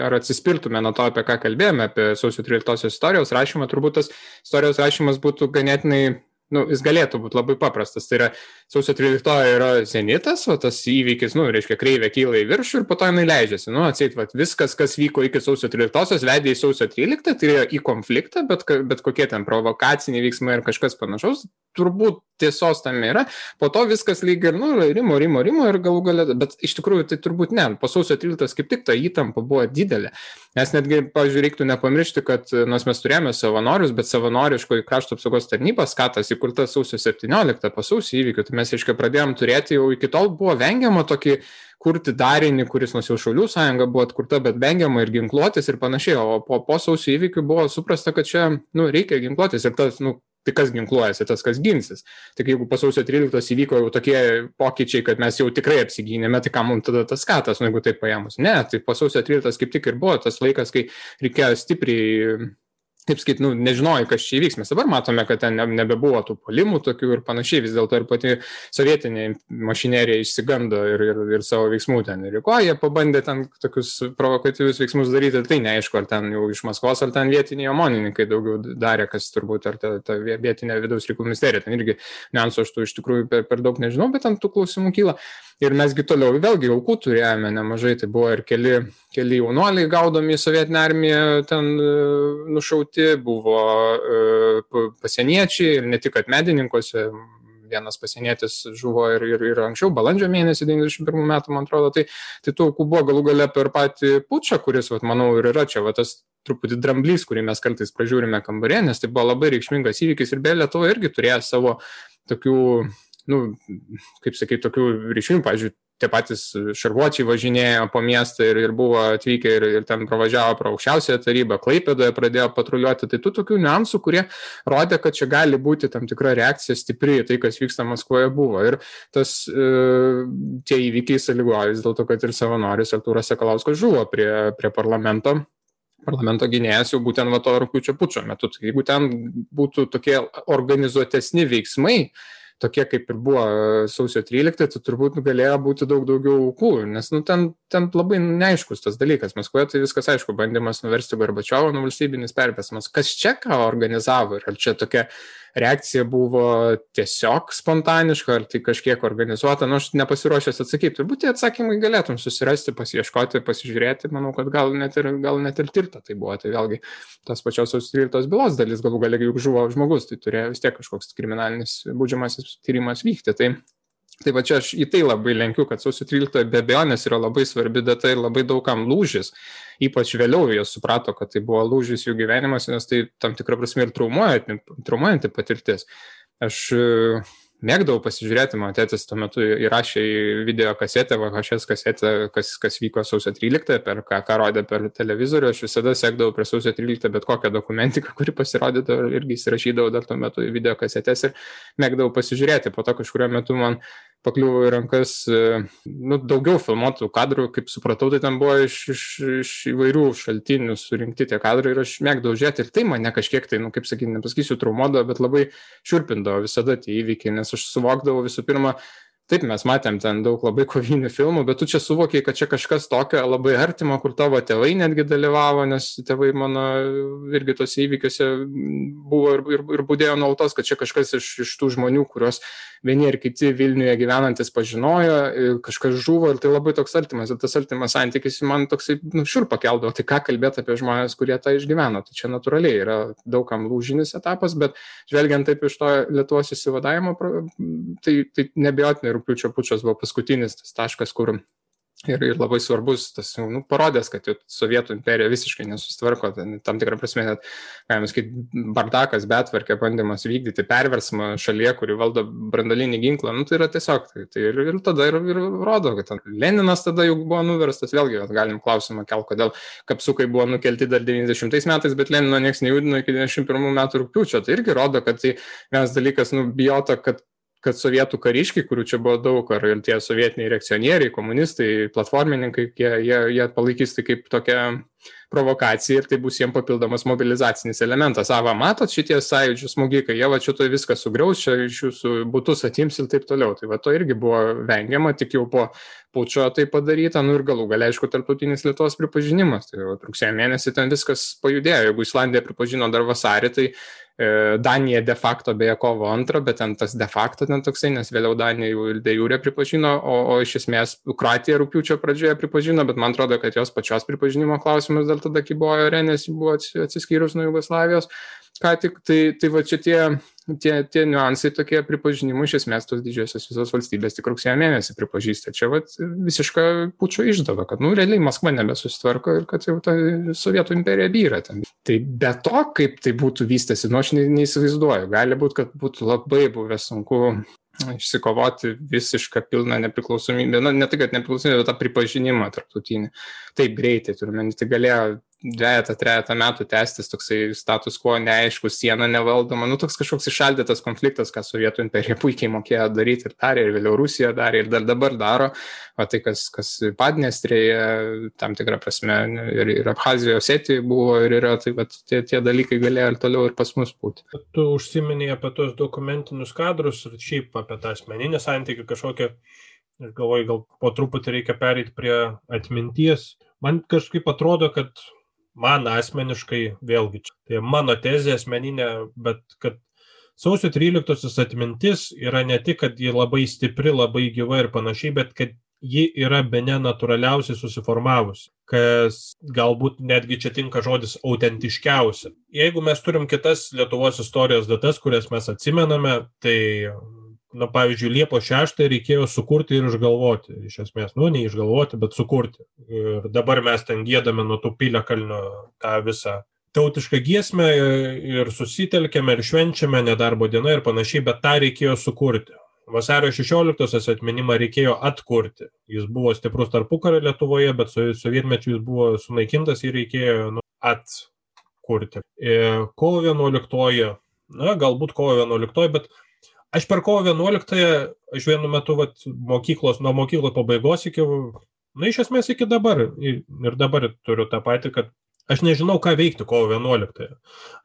ar atsispirtume nuo to, apie ką kalbėjome, apie sausio 13 istorijos rašymą, turbūt tas istorijos rašymas būtų ganėtinai nu, jis galėtų būti labai paprastas. Tai yra sausio 13 yra zenitas, o tas įvykis, nu, reiškia, kreivė kyla į viršų ir po to jinai leidžiasi. Nu, atseit, va, viskas, kas vyko iki sausio 13, vedė į sausio 13, tai yra į konfliktą, bet, bet kokie ten provokaciniai veiksmai ir kažkas panašaus, turbūt tiesos tam yra. Po to viskas lyg ir, nu, rimo, rimo, rimo ir galų galę, bet iš tikrųjų tai turbūt ne. Po sausio 13 kaip tik ta įtampa buvo didelė. Nes netgi, pavyzdžiui, reiktų nepamiršti, kad nors mes turėjome savanorius, bet savanoriškoji krašto apsaugos tarnyba, skatas įkurta sausio 17 po sausio įvykių, tai mes, aiškiai, pradėjom turėti jau iki tol buvo vengiama tokį kurti darinį, kuris nuo Šaulių sąjunga buvo atkurta, bet vengiama ir ginkluotis ir panašiai. O po, po sausio įvykių buvo suprasta, kad čia nu, reikia ginkluotis ir tas nu, tai kas ginkluojasi, tas, kas ginsis. Tik jeigu pasausio 13 įvyko jau tokie pokyčiai, kad mes jau tikrai apsigynėme, tai kam mums tada tas skatas, nu, jeigu taip paėmus? Ne, tai pasausio 13 kaip tik ir buvo tas laikas, kai reikėjo stipriai kaip sakyt, nu, nežinojai, kas čia įvyks. Mes dabar matome, kad ten nebebuvo tų polimų tokių ir panašiai, vis dėlto ir pati sovietinė mašinerija išsigando ir, ir, ir savo veiksmų ten. Ir ko jie pabandė ten tokius provokatyvius veiksmus daryti, tai neaišku, ar ten jau iš Maskvos, ar ten vietiniai omonininkai daugiau darė, kas turbūt, ar ta, ta vietinė vidaus reikalų ministerija. Ten irgi niuansų aš tų iš tikrųjų per, per daug nežinau, bet ten tų klausimų kyla. Ir mesgi toliau vėlgi aukų turėjome nemažai, tai buvo ir keli, keli jaunuoliai gaudomi į sovietinę armiją ten e, nušauti, buvo e, pasieniečiai ir ne tik kad medininkuose, vienas pasienietis žuvo ir, ir, ir anksčiau, balandžio mėnesį 91 metų, man atrodo, tai, tai tų aukų buvo galų gale per patį pučą, kuris, vat, manau, ir yra čia va, tas truputį dramblys, kurį mes kartais pražiūrime kambarė, nes tai buvo labai reikšmingas įvykis ir be Lietuva irgi turėjo savo tokių nu, kaip sakai, tokių ryšių, pavyzdžiui, tie patys šarvuočiai važinėjo po miestą ir, ir buvo atvykę ir, ir ten pravažiavo pro aukščiausiąją tarybą, Klaipėdoje pradėjo patruliuoti. Tai tų tokių niuansų, kurie rodė, kad čia gali būti tam tikra reakcija stipri į tai, kas vyksta Maskvoje buvo. Ir tas, e, tie įvykiai sąlygojo vis dėlto, kad ir savanoris Artūras Sakalauskas žuvo prie, prie parlamento parlamento gynėjas jau būtent va to rūpiučio pučio metu. Tai jeigu ten būtų tokie organizuotesni veiksmai, tokie kaip ir buvo sausio 13, tai turbūt galėjo būti daug daugiau aukų, nes nu, ten, ten labai neaiškus tas dalykas. Maskvoje tai viskas aišku, bandymas nuversti Gorbačiovą, nu valstybinis pervesimas. Kas čia ką organizavo ir ar čia tokia reakcija buvo tiesiog spontaniška, ar tai kažkiek organizuota, nu aš nepasiruošęs atsakyti. Turbūt tie atsakymai galėtum susirasti, pasieškoti, pasižiūrėti, manau, kad gal net ir, gal net ir tirta tai buvo. Tai vėlgi tas pačios Austrijotos bylos dalis galų galia juk žuvo žmogus, tai turėjo vis tiek kažkoks kriminalinis būdžiamasis tyrimas vykti. Tai Tai va čia aš į tai labai lenkiu, kad sausio 13 be abejonės yra labai svarbi data ir labai daugam lūžis. Ypač vėliau jie suprato, kad tai buvo lūžis jų gyvenimas, nes tai tam tikrą prasme ir traumuojanti, traumuojanti patirtis. Aš mėgdavau pasižiūrėti, mano tėtis tuo metu įrašė į video kasetę, VHS kasetę, kas, kas vyko sausio 13, per ką, ką rodė per televizorių, aš visada sekdavau prie sausio 13 bet kokią dokumentiką, [LAUGHS] kuri pasirodydavo irgi įsirašydavau dar tuo metu į video kasetės ir mėgdavau pasižiūrėti. Po to kažkurio metu man pakliuvo į rankas nu, daugiau filmuotų kadrų, kaip supratau, tai ten buvo iš, iš, iš įvairių šaltinių surinkti tie kadrai ir aš mėgdavau žiūrėti ir tai mane kažkiek tai, nu, kaip sakyti, nepasakysiu, traumuodavo, bet labai šiurpindavo visada tie įvykiai, nes aš suvokdavau visų pirma, Taip, mes matėm ten daug labai kovinių filmų, bet tu čia suvokiai, kad čia kažkas tokio labai artimo, kur tavo tėvai netgi dalyvavo, nes tėvai mano irgi tose įvykiuose buvo ir, ir, ir būdėjo nuolatos, kad čia kažkas iš, iš tų žmonių, kuriuos vieni ir kiti Vilniuje gyvenantis pažinojo, kažkas žuvo ir tai labai toks artimas. Ir tas artimas santykis man toksai nu, šiur pakeldavo, tai ką kalbėti apie žmonės, kurie tą išgyveno. Tai čia natūraliai yra daugam lūžinis etapas, bet žvelgiant taip iš to Lietuvos įsivadavimo, tai, tai nebejotinai rūpiučio pučias buvo paskutinis tas taškas, kur Ir, ir labai svarbus tas, nu, parodęs, kad Sovietų imperija visiškai nesusitvarko, tam tikrą prasme, net, galima sakyti, bardakas, betvarkė, bandymas vykdyti perversmą šalyje, kuri valdo brandalinį ginklą, nu, tai yra tiesiog, tai, tai ir, ir tada ir, ir rodo, kad Leninas tada jau buvo nuverstas, vėlgi galim klausimą kel, kodėl kapsukai buvo nukelti dar 90 metais, bet Lenino niekas nejudino iki 91 metų rūpiučio, tai irgi rodo, kad tai vienas dalykas, nu, bijota, kad kad sovietų kariškiai, kurių čia buvo daug, ar tie sovietiniai reakcionieriai, komunistai, platformininkai, jie, jie, jie palaikys tai kaip tokia provokacija ir tai bus jiems papildomas mobilizacinis elementas. Ava, matot šitie sąjūdžių smogikai, jie va čia to viską sugriaus, čia iš jūsų būtus atims ir taip toliau. Tai va to irgi buvo vengiama, tik jau po pučio tai padaryta, nu ir galų galia, aišku, tarptautinis Lietuvos pripažinimas. Tai rugsėjo mėnesį ten viskas pajudėjo. Jeigu Islandija pripažino dar vasarį, tai Danija de facto beje kovo antrą, bet ten tas de facto ten toksai, nes vėliau Danija jau ir de jūrė pripažino, o, o iš esmės Kroatija rūpiučio pradžioje pripažino, bet man atrodo, kad jos pačios pripažinimo klausimas dėl tada ore, nes ji buvo atsiskyrus nuo Jugoslavijos. Ką tik, tai, tai va čia tie tie, tie niuansai tokie pripažinimų iš esmės tos didžiosios visos valstybės tik rugsėjo mėnesį pripažįsta. Čia vat, visiška pučio išdava, kad, nu, realiai Maskva nebesusitvarko ir kad jau ta Sovietų imperija vyra ten. Tai be to, kaip tai būtų vystęsi, nu, aš neįsivaizduoju. Gali būti, kad būtų labai buvę sunku išsikovoti visišką pilną nepriklausomybę, na, ne tai, kad nepriklausomybę, bet tą pripažinimą tarptautinį. Taip greitai, turime, tai galėjo dviejata, trejata metų tęstis toksai status quo neaiškus, siena nevaldoma, nu toks kažkoks išaldytas konfliktas, ką Sovietų imperija puikiai mokėjo daryti ir darė, ir vėliau Rusija darė, ir dar dabar daro, o tai kas, kas Padnestrėje, tam tikrą prasme, ir, ir Abhazijoje Etijoje buvo, ir yra, tai vat, tie, tie dalykai galėjo ir toliau ir pas mus būti. Tu užsiminėjai apie tos dokumentinius kadrus ir šiaip apie tą asmeninį santykių kažkokią. Ir galvoju, gal po truputį reikia pereiti prie atminties. Man kažkaip atrodo, kad man asmeniškai, vėlgi, tai mano tezė asmeninė, bet kad sausio 13-osios atmintis yra ne tik, kad ji labai stipri, labai gyva ir panašiai, bet kad ji yra be ne natūraliausiai susiformavusi, kas galbūt netgi čia tinka žodis autentiškiausia. Jeigu mes turim kitas Lietuvos istorijos datas, kurias mes atsimename, tai na, pavyzdžiui, Liepos 6 reikėjo sukurti ir išgalvoti. Iš esmės, nu, ne išgalvoti, bet sukurti. Ir dabar mes ten gėdame nuo tų piliakalnio tą visą tautišką giesmę ir susitelkėme ir švenčiame nedarbo dieną ir panašiai, bet tą reikėjo sukurti. Vasario 16-osios atminimą reikėjo atkurti. Jis buvo stiprus tarpukario Lietuvoje, bet sovietmečiu jis buvo sunaikintas ir reikėjo nu, atkurti. Ir kovo 11-oji, na, galbūt kovo 11-oji, bet aš per kovo 11-ąją, aš vienu metu vat, mokyklos, nuo mokyklos pabaigos iki, na, iš esmės iki dabar, ir dabar turiu tą patį, kad Aš nežinau, ką veikti kovo 11.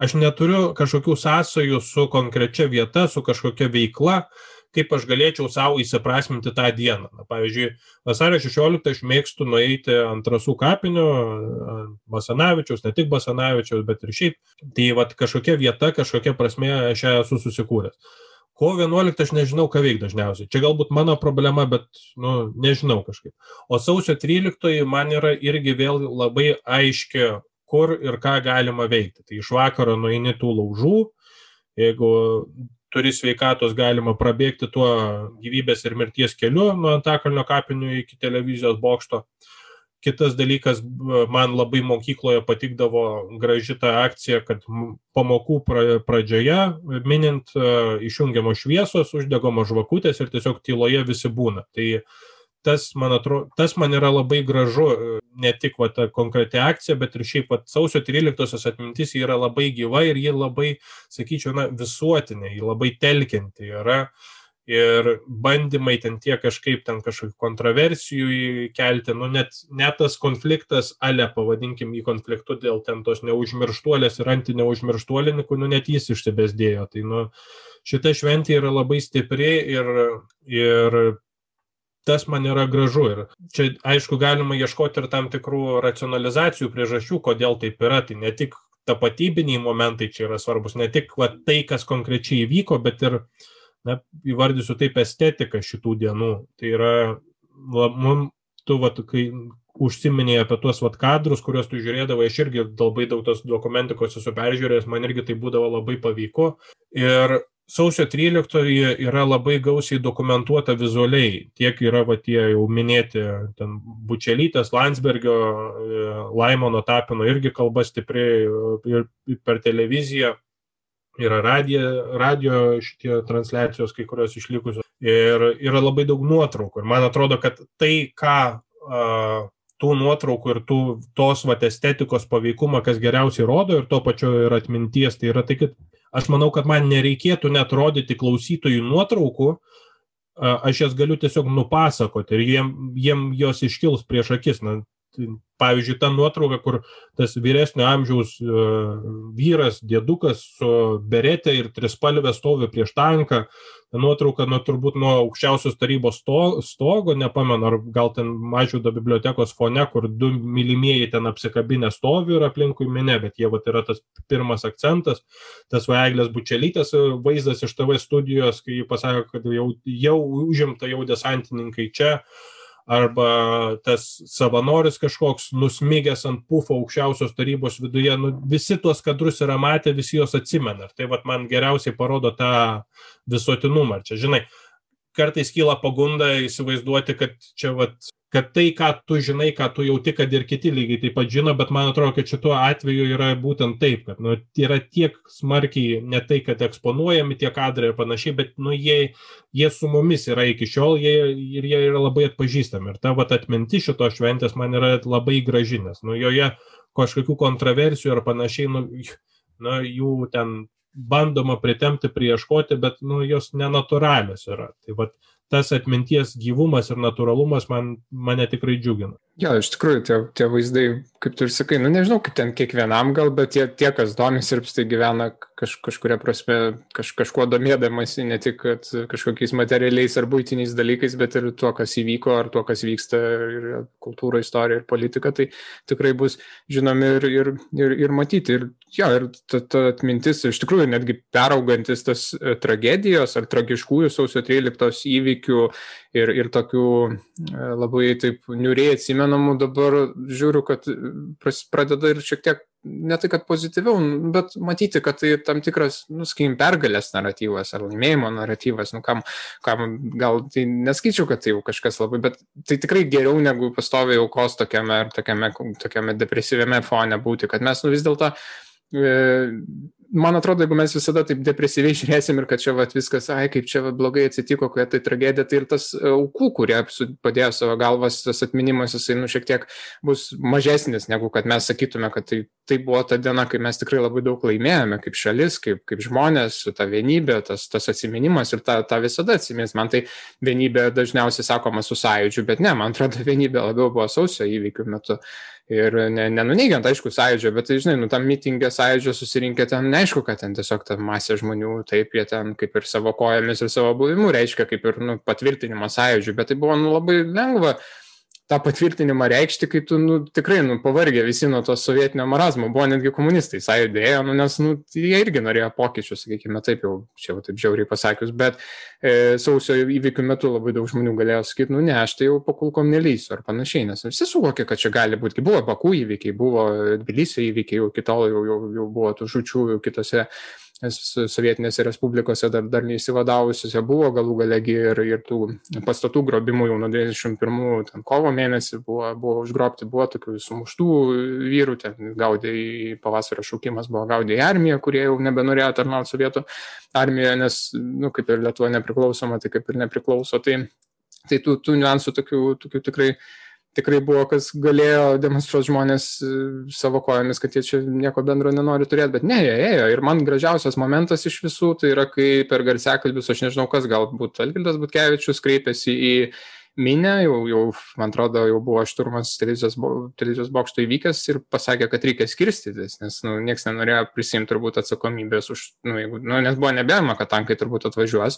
Aš neturiu kažkokių sąsajų su konkrečia vieta, su kažkokia veikla, kaip aš galėčiau savo įsiprasminti tą dieną. Na, pavyzdžiui, vasario 16 aš mėgstu nueiti ant rasų kapinių, Basanavičiaus, ne tik Basanavičiaus, bet ir šiaip. Tai vat, kažkokia vieta, kažkokia prasme aš esu susikūręs. Kovo 11 aš nežinau, ką veikti dažniausiai. Čia galbūt mano problema, bet, nu, nežinau kažkaip. O sausio 13 man yra irgi vėl labai aiški kur ir ką galima veikti. Tai iš vakaro nueini tų laužų, jeigu turi sveikatos, galima prabėgti tuo gyvybės ir mirties keliu nuo Antakalnio kapinių iki televizijos bokšto. Kitas dalykas, man labai mokykloje patikdavo graži ta akcija, kad pamokų pradžioje, minint, išjungiamos šviesos, uždegamos žvakutės ir tiesiog tyloje visi būna. Tai tas man, atrodo, tas man yra labai gražu, ne tik va, ta konkreti akcija, bet ir šiaip va, sausio 13-osios atmintis yra labai gyva ir ji labai, sakyčiau, na, visuotinė, ji labai telkianti yra. Ir bandymai ten tie kažkaip ten kažkokių kontroversijų kelti, nu net, net tas konfliktas, ale pavadinkim jį konfliktu dėl ten tos neužmirštuolės ir antineužmirštuolininkų, nu net jis išsibesdėjo. Tai nu, šita šventė yra labai stipri ir, ir tas man yra gražu. Ir čia, aišku, galima ieškoti ir tam tikrų racionalizacijų priežasčių, kodėl taip yra. Tai ne tik tapatybiniai momentai čia yra svarbus, ne tik va, tai, kas konkrečiai įvyko, bet ir, na, įvardysiu taip, estetika šitų dienų. Tai yra, mums, tu, va, kai užsiminėjai apie tuos vat kadrus, kuriuos tu žiūrėdavai, aš irgi labai daug tos dokumentikos esu peržiūrėjęs, man irgi tai būdavo labai pavyko. Ir sausio 13 yra labai gausiai dokumentuota vizualiai. Tiek yra va tie jau minėti ten Bučelytės, Landsbergio, e, Laimono Tapino irgi kalba stipriai ir per televiziją. Yra radio, radio šitie transliacijos, kai kurios išlikusios. Ir yra labai daug nuotraukų. Ir man atrodo, kad tai, ką a, tų nuotraukų ir tų, tos vat estetikos paveikumą, kas geriausiai rodo ir to pačio ir atminties, tai yra tai, kad aš manau, kad man nereikėtų net rodyti klausytojų nuotraukų, aš jas galiu tiesiog nupasakoti ir jiem, jiem jos iškils prieš akis. Na, pavyzdžiui, ta nuotrauka, kur tas vyresnio amžiaus uh, vyras, dėdukas su beretė ir trispalvė stovi prieš tanką, nuotrauka nuo turbūt nuo aukščiausios tarybos sto, stogo, nepamenu, ar gal ten mažiudo bibliotekos fone, kur du mylimieji ten apsikabinę stovi ir aplinkui minė, bet jie vat yra tas pirmas akcentas, tas vaeglės bučelytės vaizdas iš TV studijos, kai jį pasako, kad jau, jau užimta jau desantininkai čia arba tas savanoris kažkoks nusmigęs ant pufo aukščiausios tarybos viduje, nu, visi tuos kadrus yra matę, visi juos atsimena. Ir tai vat, man geriausiai parodo tą visuotinumą. Čia, žinai, kartais kyla pagunda įsivaizduoti, kad čia vat, kad tai, ką tu žinai, ką tu jauti, kad ir kiti lygiai taip pat žino, bet man atrodo, kad šituo atveju yra būtent taip, kad nu, yra tiek smarkiai ne tai, kad eksponuojami tie kadrai ir panašiai, bet nu, jie, jie su mumis yra iki šiol jie, ir jie yra labai atpažįstami. Ir ta vat, atminti šito šventės man yra labai gražinės. Nu, joje kažkokių kontroversijų ar panašiai, nu, nu, jų ten bandoma pritemti, prieškoti, bet nu, jos nenatūralios yra. Tai vat, tas atminties gyvumas ir natūralumas man, mane tikrai džiugina. Jo, iš tikrųjų, tie, tie vaizdai, kaip tu ir sakai, nu nežinau, kaip ten kiekvienam gal, bet tie, tie kas domisi ir tai gyvena kaž, kažkuria prasme kaž, kažkuo domėdamasi, ne tik kažkokiais materialiais ar būtiniais dalykais, bet ir tuo, kas įvyko, ar tuo, kas vyksta ir kultūra, istorija ir politika, tai tikrai bus žinomi ir, ir, ir, ir matyti. Ir, jo, ir ta, ta atmintis, iš tikrųjų, netgi peraugantis tas e, tragedijos ar tragiškųjų sausio 13 įvykių ir, ir tokių e, labai taip niuriai atsimenamų dabar žiūriu, kad pradeda ir šiek tiek ne tai, kad pozityviau, bet matyti, kad tai tam tikras, nu, sakykim, pergalės naratyvas ar laimėjimo naratyvas, nu, kam, kam gal tai neskaičiau, kad tai jau kažkas labai, bet tai tikrai geriau negu pastoviai aukos tokiame, tokiame, tokiame depresyviame fone būti, kad mes, nu, vis dėlto e, man atrodo, jeigu mes visada taip depresyviai [LAUGHS] žiūrėsim ir kad čia vat, viskas, ai, kaip čia vat, blogai atsitiko, kokia tai tragedija, tai ir tas aukų, kurie padėjo savo galvas, tas atminimas, jisai nu, šiek tiek bus mažesnis, negu kad mes sakytume, kad tai, tai buvo ta diena, kai mes tikrai labai daug laimėjome, kaip šalis, kaip, kaip žmonės, ta vienybė, tas, tas atminimas ir tą, tą visada atsimins. Man tai vienybė dažniausiai sakoma su sąjūdžiu, bet ne, man atrodo, [LAUGHS] vienybė labiau buvo sausio įvykių metu. Ir ne, nenuneigiant, aišku, sąjūdžio, bet, tai, žinai, nu, tam mitingė sąjūdžio susirinkė ten, neaišku, kad ten tiesiog ta masė žmonių, taip, jie ten kaip ir savo kojomis ir savo buvimu reiškia kaip ir nu, patvirtinimą sąjūdžių, bet tai buvo nu, labai lengva tą patvirtinimą reikšti, kai tu nu, tikrai nu, pavargė visi nuo to sovietinio marazmo, buvo netgi komunistai, sąjūdėjo, nu, nes nu, jie irgi norėjo pokyčių, sakykime, taip jau, čia jau taip žiauriai pasakius, bet e, sausio įvykių metu labai daug žmonių galėjo sakyti, nu ne, aš tai jau pakulkom nelysiu ar panašiai, nes visi suvokė, kad čia gali būti, buvo Bakų įvykiai, buvo Tbilisio įvykiai, jau kitol jau, jau, jau buvo tų žučių jau kitose sovietinėse respublikose dar, dar neįsivadavusiuose buvo galų galegi ir, ir tų pastatų grobimų jau nuo 91 kovo mėnesį buvo, buvo užgrobti, buvo tokių sumuštų vyrų, ten gaudė į pavasario šaukimas, buvo gaudė į armiją, kurie jau nebenorėjo tarnauti sovietų armijoje, nes, nu, kaip ir Lietuva nepriklausoma, tai kaip ir nepriklauso. Tai, tai tų, tų niuansų tokių, tokių tikrai tikrai buvo, kas galėjo demonstruoti žmonės e, savo kojomis, kad jie čia nieko bendro nenori turėti, bet ne, jie ėjo. Ir man gražiausias momentas iš visų, tai yra, kai per garsiakalbius, aš nežinau kas, galbūt Algirdas Butkevičius kreipėsi į minę, jau, jau, man atrodo, jau buvo šturmas televizijos, televizijos bokšto įvykęs ir pasakė, kad reikia skirstytis, nes nu, niekas nenorėjo prisimti turbūt atsakomybės už, nu, jeigu, nu, nes buvo nebėjama, kad tankai turbūt atvažiuos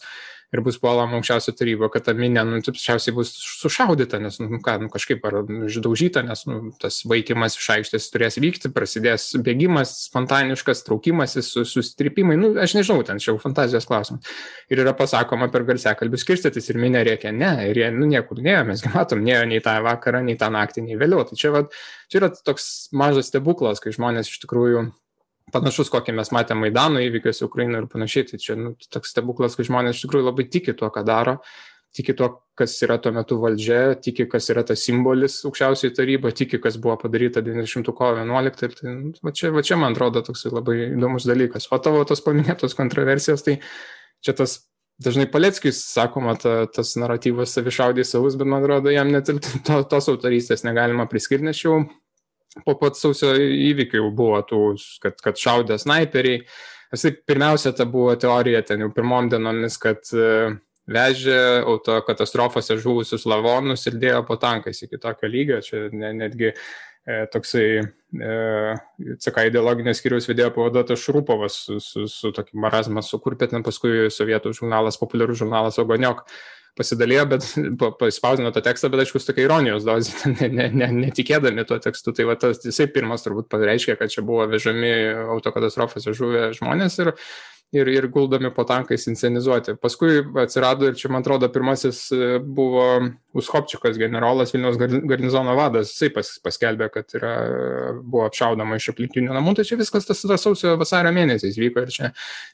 ir bus puolama aukščiausio taryba, kad ta minė, nu, paprasčiausiai bus sušaudyta, nes, nu, ką, nu, kažkaip ar išdaužyta, nes, nu, tas vaikimas iš aikštės turės vykti, prasidės bėgimas spontaniškas, traukimasis, sustripimai, nu, aš nežinau, ten čia jau fantazijos klausimas. Ir yra pasakoma per garsiakalbius skirstytis ir minė reikia, ne, ir jie, nu, niekur nėjo, mesgi matom, nėjo nei tą vakarą, nei tą naktį, nei vėliau. Tai čia, va, čia yra toks mažas stebuklas, kai žmonės iš tikrųjų panašus, kokį mes matėme Maidano įvykiuose Ukrainoje ir panašiai. Tai čia nu, toks stebuklas, kai žmonės iš tikrųjų labai tiki tuo, ką daro, tiki tuo, kas yra tuo metu valdžia, tiki, kas yra tas simbolis aukščiausiai taryba, tiki, kas buvo padaryta 90 kovo 11. Ir tai, nu, va, čia, va čia, man atrodo, toks labai įdomus dalykas. O tavo tos paminėtos kontroversijos, tai čia tas dažnai Paleckis, sakoma, ta, tas naratyvas savišaudė savus, bet man atrodo, jam net ir to, tos autorystės negalima priskirti, nes jau po pat sausio įvykių jau buvo tų, kad, kad šaudė snaiperiai. Tai pirmiausia, ta buvo teorija ten jau pirmom dienomis, kad uh, vežė autokatastrofose žuvusius lavonus ir dėjo po tankais iki tokio lygio. Čia ne, netgi e, toksai e, CK ideologinės skiriaus vedėjo pavaduotas Šrūpovas su, su, su tokiu marazmą sukurpė, ten paskui sovietų žurnalas, populiarus žurnalas Ogoniok pasidalijo, bet [LAUGHS] paspausdino tą tekstą, bet aišku, su tokia ironijos dozė, [LAUGHS] ne, ne, ne, netikėdami tuo tekstu. Tai va, tas, jisai pirmas turbūt pareiškė, kad čia buvo vežami autokatastrofose žuvę žmonės ir ir, ir guldomi po tankais inscenizuoti. Paskui atsirado ir čia, man atrodo, pirmasis e, buvo Uskopčiukas, generolas Vilniaus garnizono vadas. Jisai pas, paskelbė, kad yra, buvo apšaudama iš aplinkinių namų. Tai čia viskas tas, tas sausio vasario mėnesiais vyko ir čia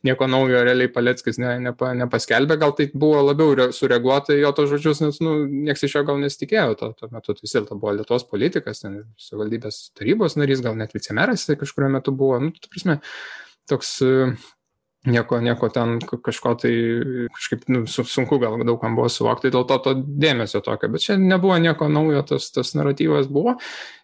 nieko naujo realiai Paleckis ne, nepa, nepaskelbė. Gal tai buvo labiau sureaguota į jo to žodžius, nes nu, nieks iš jo gal nesitikėjo to, tuo metu. Tai vis dėlto buvo Lietuvos politikas, savivaldybės tarybos narys, gal net vicemeras kažkurio metu buvo. Nu, prasme, toks nieko, nieko ten kažko tai kažkaip nu, sunku gal daugam buvo suvokti, dėl to to dėmesio tokio, bet čia nebuvo nieko naujo, tas, tas naratyvas buvo.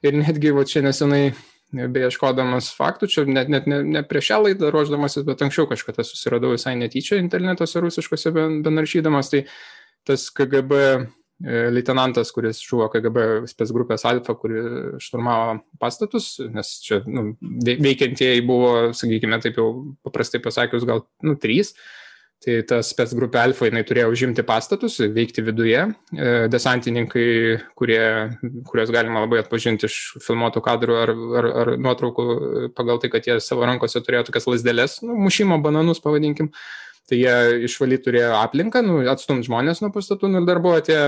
Ir netgi va čia nesenai beieškodamas faktų, čia net, net ne, ne prieš šią laidą ruoždamasis, bet anksčiau kažkada susiradau visai netyčia internetuose rusiškose benaršydamas, tai tas KGB leitenantas, kuris žuvo KGB spės grupės Alfa, kuri šturmavo pastatus, nes čia nu, veikiantieji buvo, sakykime, taip jau paprastai pasakius, gal nu, trys. Tai tas spets grupė Alfa, jinai turėjo užimti pastatus, veikti viduje. E, desantininkai, kurie, kuriuos galima labai atpažinti iš filmuotų kadrų ar, ar, ar nuotraukų pagal tai, kad jie savo rankose turėjo tokias lasdelės, nu, mušimo bananus, pavadinkim. Tai jie išvalyti turėjo aplinką, nu, atstumti žmonės nuo pastatų nu, ir dar buvo tie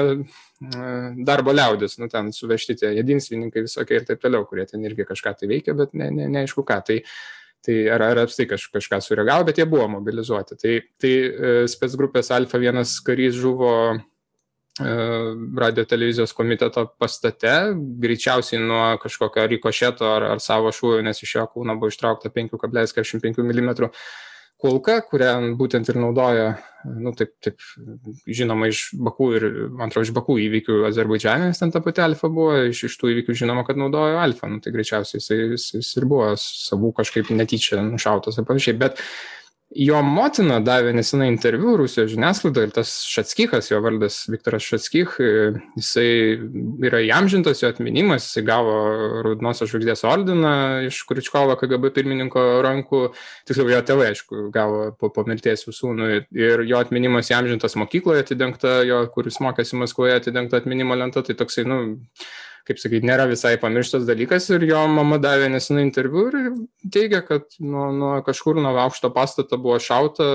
darbo liaudis, nu, ten suvežti tie jedinsvininkai visokie ir taip toliau, kurie ten irgi kažką tai veikia, bet ne, ne, neaišku ką. Tai, tai ar, ar apstai kaž, kažką sureagavo, bet jie buvo mobilizuoti. Tai, tai e, spets grupės Alfa vienas karys žuvo e, radio televizijos komiteto pastate, greičiausiai nuo kažkokio rikošeto ar, ar savo šūvio, nes iš jo kūno buvo ištraukta 5,45 mm kulka, kurią būtent ir naudoja, nu, taip, taip žinoma, iš Bakų ir, man atrodo, iš Bakų įvykių Azerbaidžiane, nes ten ta pati alfa buvo, iš, iš tų įvykių žinoma, kad naudojo alfa, nu, tai greičiausiai jis, jis, jis ir buvo savų kažkaip netyčia nušautas ir panašiai. Bet Jo motina davė nesenai interviu Rusijos žiniasklaidoje ir tas Šatskikas, jo vardas Viktoras Šatskik, jisai yra įamžintas, jo atminimas, jisai gavo Rudnosios žvaigždės ordiną iš Kuričkovo KGB pirmininko rankų, tiksliau jo tėvai, aišku, gavo po, po mirties jų sūnų ir jo atminimas įamžintas mokykloje atidengta, jo, kuris mokėsi Maskvoje atidengta atminimo lenta, tai toksai, nu, kaip sakyti, nėra visai pamirštas dalykas ir jo mama davė nesenai interviu ir teigia, kad nuo, nuo kažkur nuo aukšto pastato buvo šauta,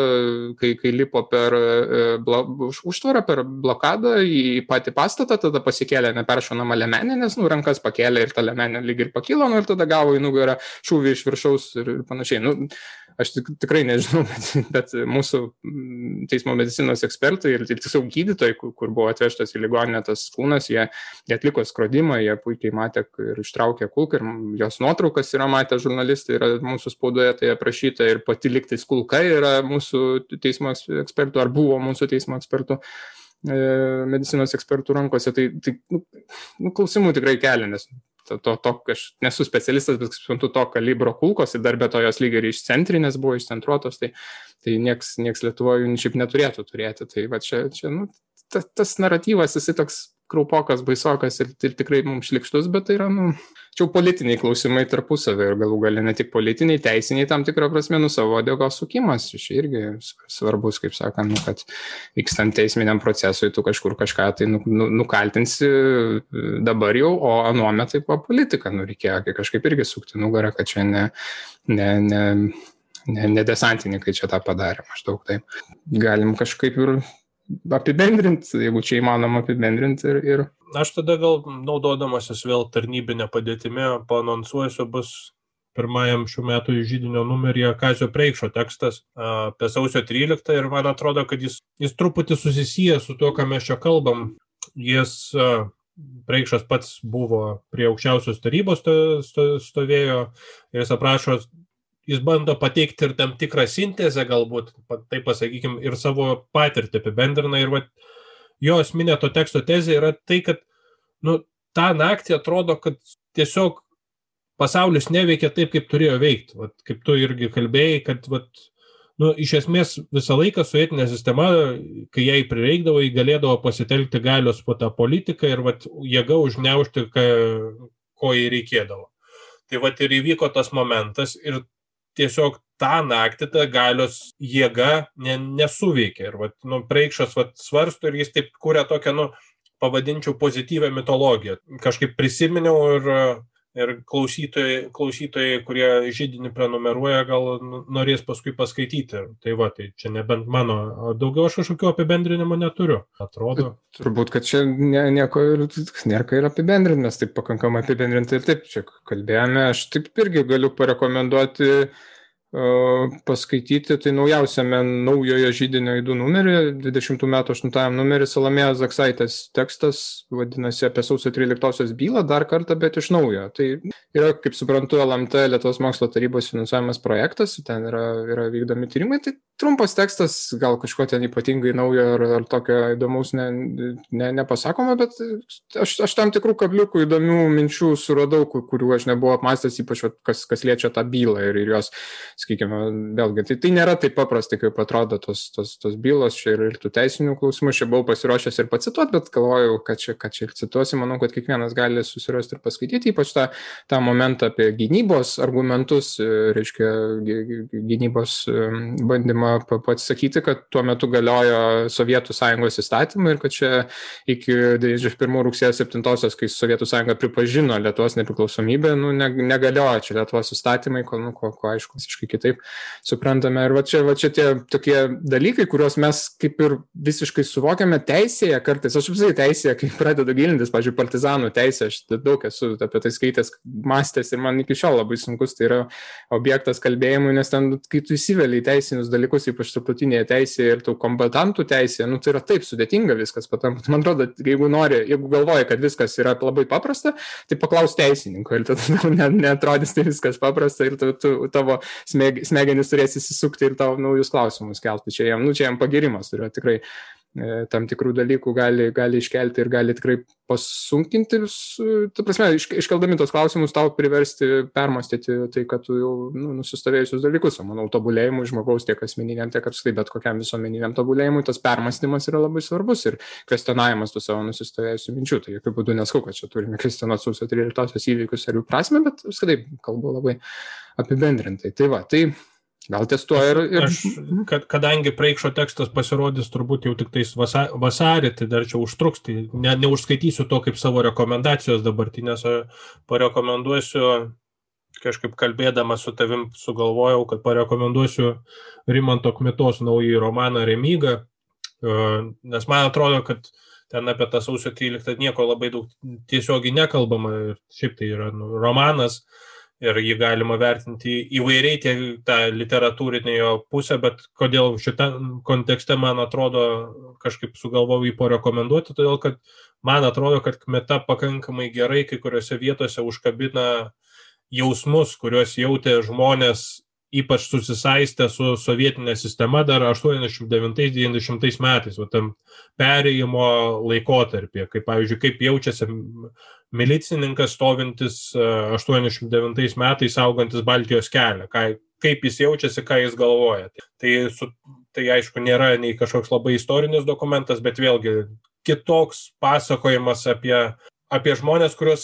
kai, kai lipo per e, bla, užtvarą, per blokadą į patį pastatą, tada pasikėlė neperšonama lemenė, nes nu, rankas pakėlė ir ta lemenė lyg ir pakilo, nu, ir tada gavo į nugarą šūvį iš viršaus ir, ir panašiai. Nu, aš tik, tikrai nežinau, bet, [LAUGHS] bet mūsų mm, teismo medicinos ekspertai ir tiesiog gydytojai, kur, kur buvo atvežtas į ligoninę tas kūnas, jie, jie atliko skrodimą, jie puikiai matė ir ištraukė kulką, ir jos nuotraukas yra matę žurnalistai, yra mūsų spaudoje tai aprašyta ir pati liktais kulka yra mūsų teismo ekspertų ar buvo mūsų teismo ekspertų e, medicinos ekspertų rankose, tai, tai nu, nu, klausimų tikrai kelia, nes to, to, aš nesu specialistas, bet suprantu to kalibro kulkos ir dar be to jos lygiai ir iš centrinės buvo išcentruotos, tai, tai nieks, nieks Lietuvoje šiaip neturėtų turėti. Tai va čia, čia nu, tas, tas naratyvas, jisai toks kraupokas, baisokas ir, ir tikrai mums šlikštus, bet tai yra, nu, čia politiniai klausimai tarpusavį ir galų gali ne tik politiniai, teisiniai tam tikrą prasme, nu savo dėgos sukimas, iš irgi svarbus, kaip sakant, nu, kad vykstant teisminiam procesui tu kažkur kažką tai nu, nu, nukaltinsi dabar jau, o anuomet tai buvo politika, nu reikėjo kažkaip irgi sukti nugarą, kad čia ne, ne, ne ne, ne desantininkai čia tą padarė, maždaug taip. Galim kažkaip ir apibendrinti, jeigu čia įmanoma apibendrinti. Ir, ir... Aš tada gal naudodamasis vėl tarnybinę padėtimį panonsuosiu bus pirmajam šių metų žydinio numeryje Kazio Preikšo tekstas apie sausio 13 ir man atrodo, kad jis, jis truputį susisijęs su tuo, ką mes čia kalbam. Jis Preikšas pats buvo prie aukščiausios tarybos stovėjo ir jis aprašo jis bando pateikti ir tam tikrą sintezę, galbūt, taip pasakykim, ir savo patirtį apibendrina. Ir va, jo esminė to teksto tezė yra tai, kad nu, tą naktį atrodo, kad tiesiog pasaulis neveikia taip, kaip turėjo veikti. Vat, kaip tu irgi kalbėjai, kad vat, nu, iš esmės visą laiką sovietinė sistema, kai jai prireikdavo, jį galėdavo pasitelkti galios po tą politiką ir vat, jėga užneušti, ką, ko jai reikėdavo. Tai vat ir įvyko tas momentas ir tiesiog tą naktį ta galios jėga ne, nesuveikia. Ir vat, nu, Preikšas vat, svarsto ir jis taip kuria tokią, nu, pavadinčiau pozityvę mitologiją. Kažkaip prisiminiau ir, ir klausytojai, klausytojai, kurie žydinį prenumeruoja, gal norės paskui paskaityti. Tai va, tai čia nebent mano, daugiau aš kažkokių apibendrinimų neturiu, atrodo. Turbūt, kad čia ne, nieko ir ką ir apibendrinti, mes taip pakankamai apibendrinti ir taip čia kalbėjome. Aš taip irgi galiu parekomenduoti paskaityti, tai naujausiame naujojo žydinio įdų numerį, 20 metų 8 numerį Salomėjas Zaksaitės tekstas, vadinasi apie sausio 13 bylą dar kartą, bet iš naujo. Tai yra, kaip suprantu, LMT Lietuvos mokslo tarybos finansuojamas projektas, ten yra, yra vykdomi tyrimai, tai trumpas tekstas, gal kažko ten ypatingai naujo ar, ar tokio įdomaus ne, ne, nepasakoma, bet aš, aš tam tikrų kabliukų įdomių minčių suradau, kurių aš nebuvau apmastęs, ypač kas, kas liečia tą bylą ir, ir jos sakykime, vėlgi, tai, tai nėra taip paprasta, kaip atrodo tos, tos, tos bylos, čia ir, ir tų teisinių klausimų, čia buvau pasiruošęs ir pacituoti, bet galvojau, kad čia, kad čia ir cituosi, manau, kad kiekvienas gali susirasti ir paskaityti, ypač tą, tą momentą apie gynybos argumentus, e, reiškia, gynybos e, bandymą pats sakyti, kad tuo metu galiojo Sovietų sąjungos įstatymai ir kad čia iki 91 rugsėjo 7, kai Sovietų sąjunga pripažino Lietuvos nepriklausomybę, nu, negaliojo čia Lietuvos įstatymai, ko, nu, ko, ko aišku, visiškai visiškai kitaip suprantame. Ir va čia, va čia tie tokie dalykai, kuriuos mes kaip ir visiškai suvokiame teisėje kartais. Aš visai teisėje, kai pradedu gilintis, pažiūrėjau, partizanų teisė, aš daug esu apie tai skaitęs, mąstęs ir man iki šiol labai sunkus tai yra objektas kalbėjimui, nes ten, kai tu įsiveli į teisinius dalykus, ypač tarptautinėje teisėje ir tų kombatantų teisėje, nu tai yra taip sudėtinga viskas. Patam, man atrodo, jeigu nori, jeigu galvoji, kad viskas yra labai paprasta, tai paklaus teisininko ir tada netrodys tai viskas paprasta ir tu, tu, tavo smeg, smegenys turės įsisukti ir tau naujus klausimus kelti. Čia jam, nu, čia jam pagirimas turėjo tikrai tam tikrų dalykų gali, gali iškelti ir gali tikrai pasunkinti, ta prasme, iš, iškeldami tos klausimus tau priversti permastyti tai, kad tu jau nu, nusistovėjusius dalykus. O manau, tobulėjimui žmogaus tiek asmeniniam, tiek apskritai bet kokiam visuomeniniam tobulėjimui tas permastymas yra labai svarbus ir kvestionavimas tų savo nusistovėjusių minčių. Tai jokių būdų neskau, kad čia turime kvestionuoti sausio 13 įvykius ar jų prasme, bet apskritai kalbu labai apibendrintai. Tai va, tai Gal ties tuo ir... ir... Aš, kad, kadangi praeikšo tekstas pasirodys turbūt jau tik tais vasa, vasarį, tai dar čia užtruks, tai ne, neužskaitysiu to kaip savo rekomendacijos dabartinės, o parekomenduosiu, kažkaip kalbėdama su tavim sugalvojau, kad parekomenduosiu Rimanto Kmitos naują romaną Remyga, e, nes man atrodo, kad ten apie tą sausio 13 nieko labai daug tiesiogiai nekalbama, šiaip tai yra nu, romanas, ir jį galima vertinti įvairiai tiek tą literatūrinę jo pusę, bet kodėl šitą kontekste man atrodo kažkaip sugalvojau jį parekomenduoti, todėl kad man atrodo, kad meta pakankamai gerai kai kuriuose vietose užkabina jausmus, kuriuos jautė žmonės ypač susisaistę su sovietinė sistema dar 89-90 metais, o tam perėjimo laikotarpį, kaip pavyzdžiui, kaip jaučiasi milicininkas stovintis 89 e, metais saugantis Baltijos kelią, ką, kaip jis jaučiasi, ką jis galvoja. Tai, su, tai aišku, nėra nei kažkoks labai istorinis dokumentas, bet vėlgi kitoks pasakojimas apie, apie žmonės, kuriuos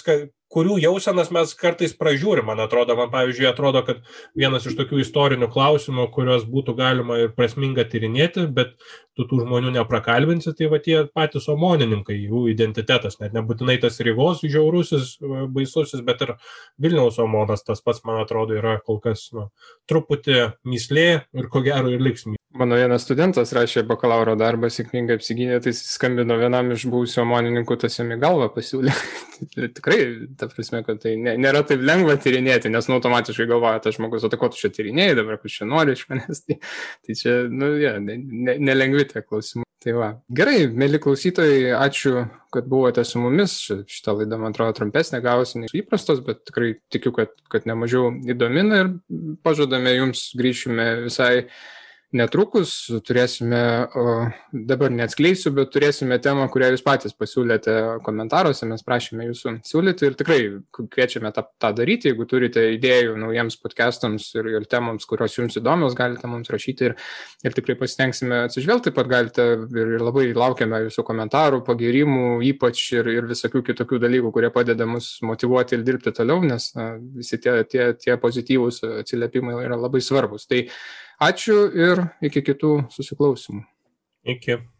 kurių jausenas mes kartais pražiūrim, man atrodo, man pavyzdžiui, atrodo, kad vienas iš tokių istorinių klausimų, kuriuos būtų galima ir prasminga tyrinėti, bet tu tų žmonių neprakalbinsi, tai va tie patys omonininkai, jų identitetas, net nebūtinai tas Rygos žiaurusis, baisusis, bet ir Vilniaus omonas, tas pats, man atrodo, yra kol kas nu, truputį mislė ir ko gero ir liks mislė. Mano vienas studentas rašė bakalauro darbą, sėkmingai apsigynė, tai jis skambino vienam iš buvusių omonininkų, tas jam į galvą pasiūlė. [LAUGHS] Tikrai, ta prasme, kad tai nė, nėra taip lengva tyrinėti, nes nu, automatiškai galvoja tas žmogus, o tai ko tu čia tyrinėjai dabar, kur čia nori iš manęs. Tai, tai čia, nu, ja, nelengvi ne, ne tie klausimai. Tai va. Gerai, mėly klausytojai, ačiū, kad buvote su mumis. Šitą laidą, man atrodo, trumpesnė gavosi nei įprastos, bet tikrai tikiu, kad, kad nemažiau įdomina ir pažadame jums grįšime visai netrukus turėsime, dabar neatskleisiu, bet turėsime temą, kurią jūs patys pasiūlėte komentaruose, mes prašėme jūsų siūlyti ir tikrai kviečiame tą, tą daryti, jeigu turite idėjų naujiems podcastams ir, ir temams, kurios jums įdomios, galite mums rašyti ir, ir tikrai pasitengsime atsižvelgti, taip pat galite ir, ir labai laukiame jūsų komentarų, pagirimų, ypač ir, ir visokių kitokių dalykų, kurie padeda mus motivuoti ir dirbti toliau, nes na, visi tie, tie, tie pozityvūs atsiliepimai yra labai svarbus. Tai Ačiū ir iki kitų susiklausimų. Iki.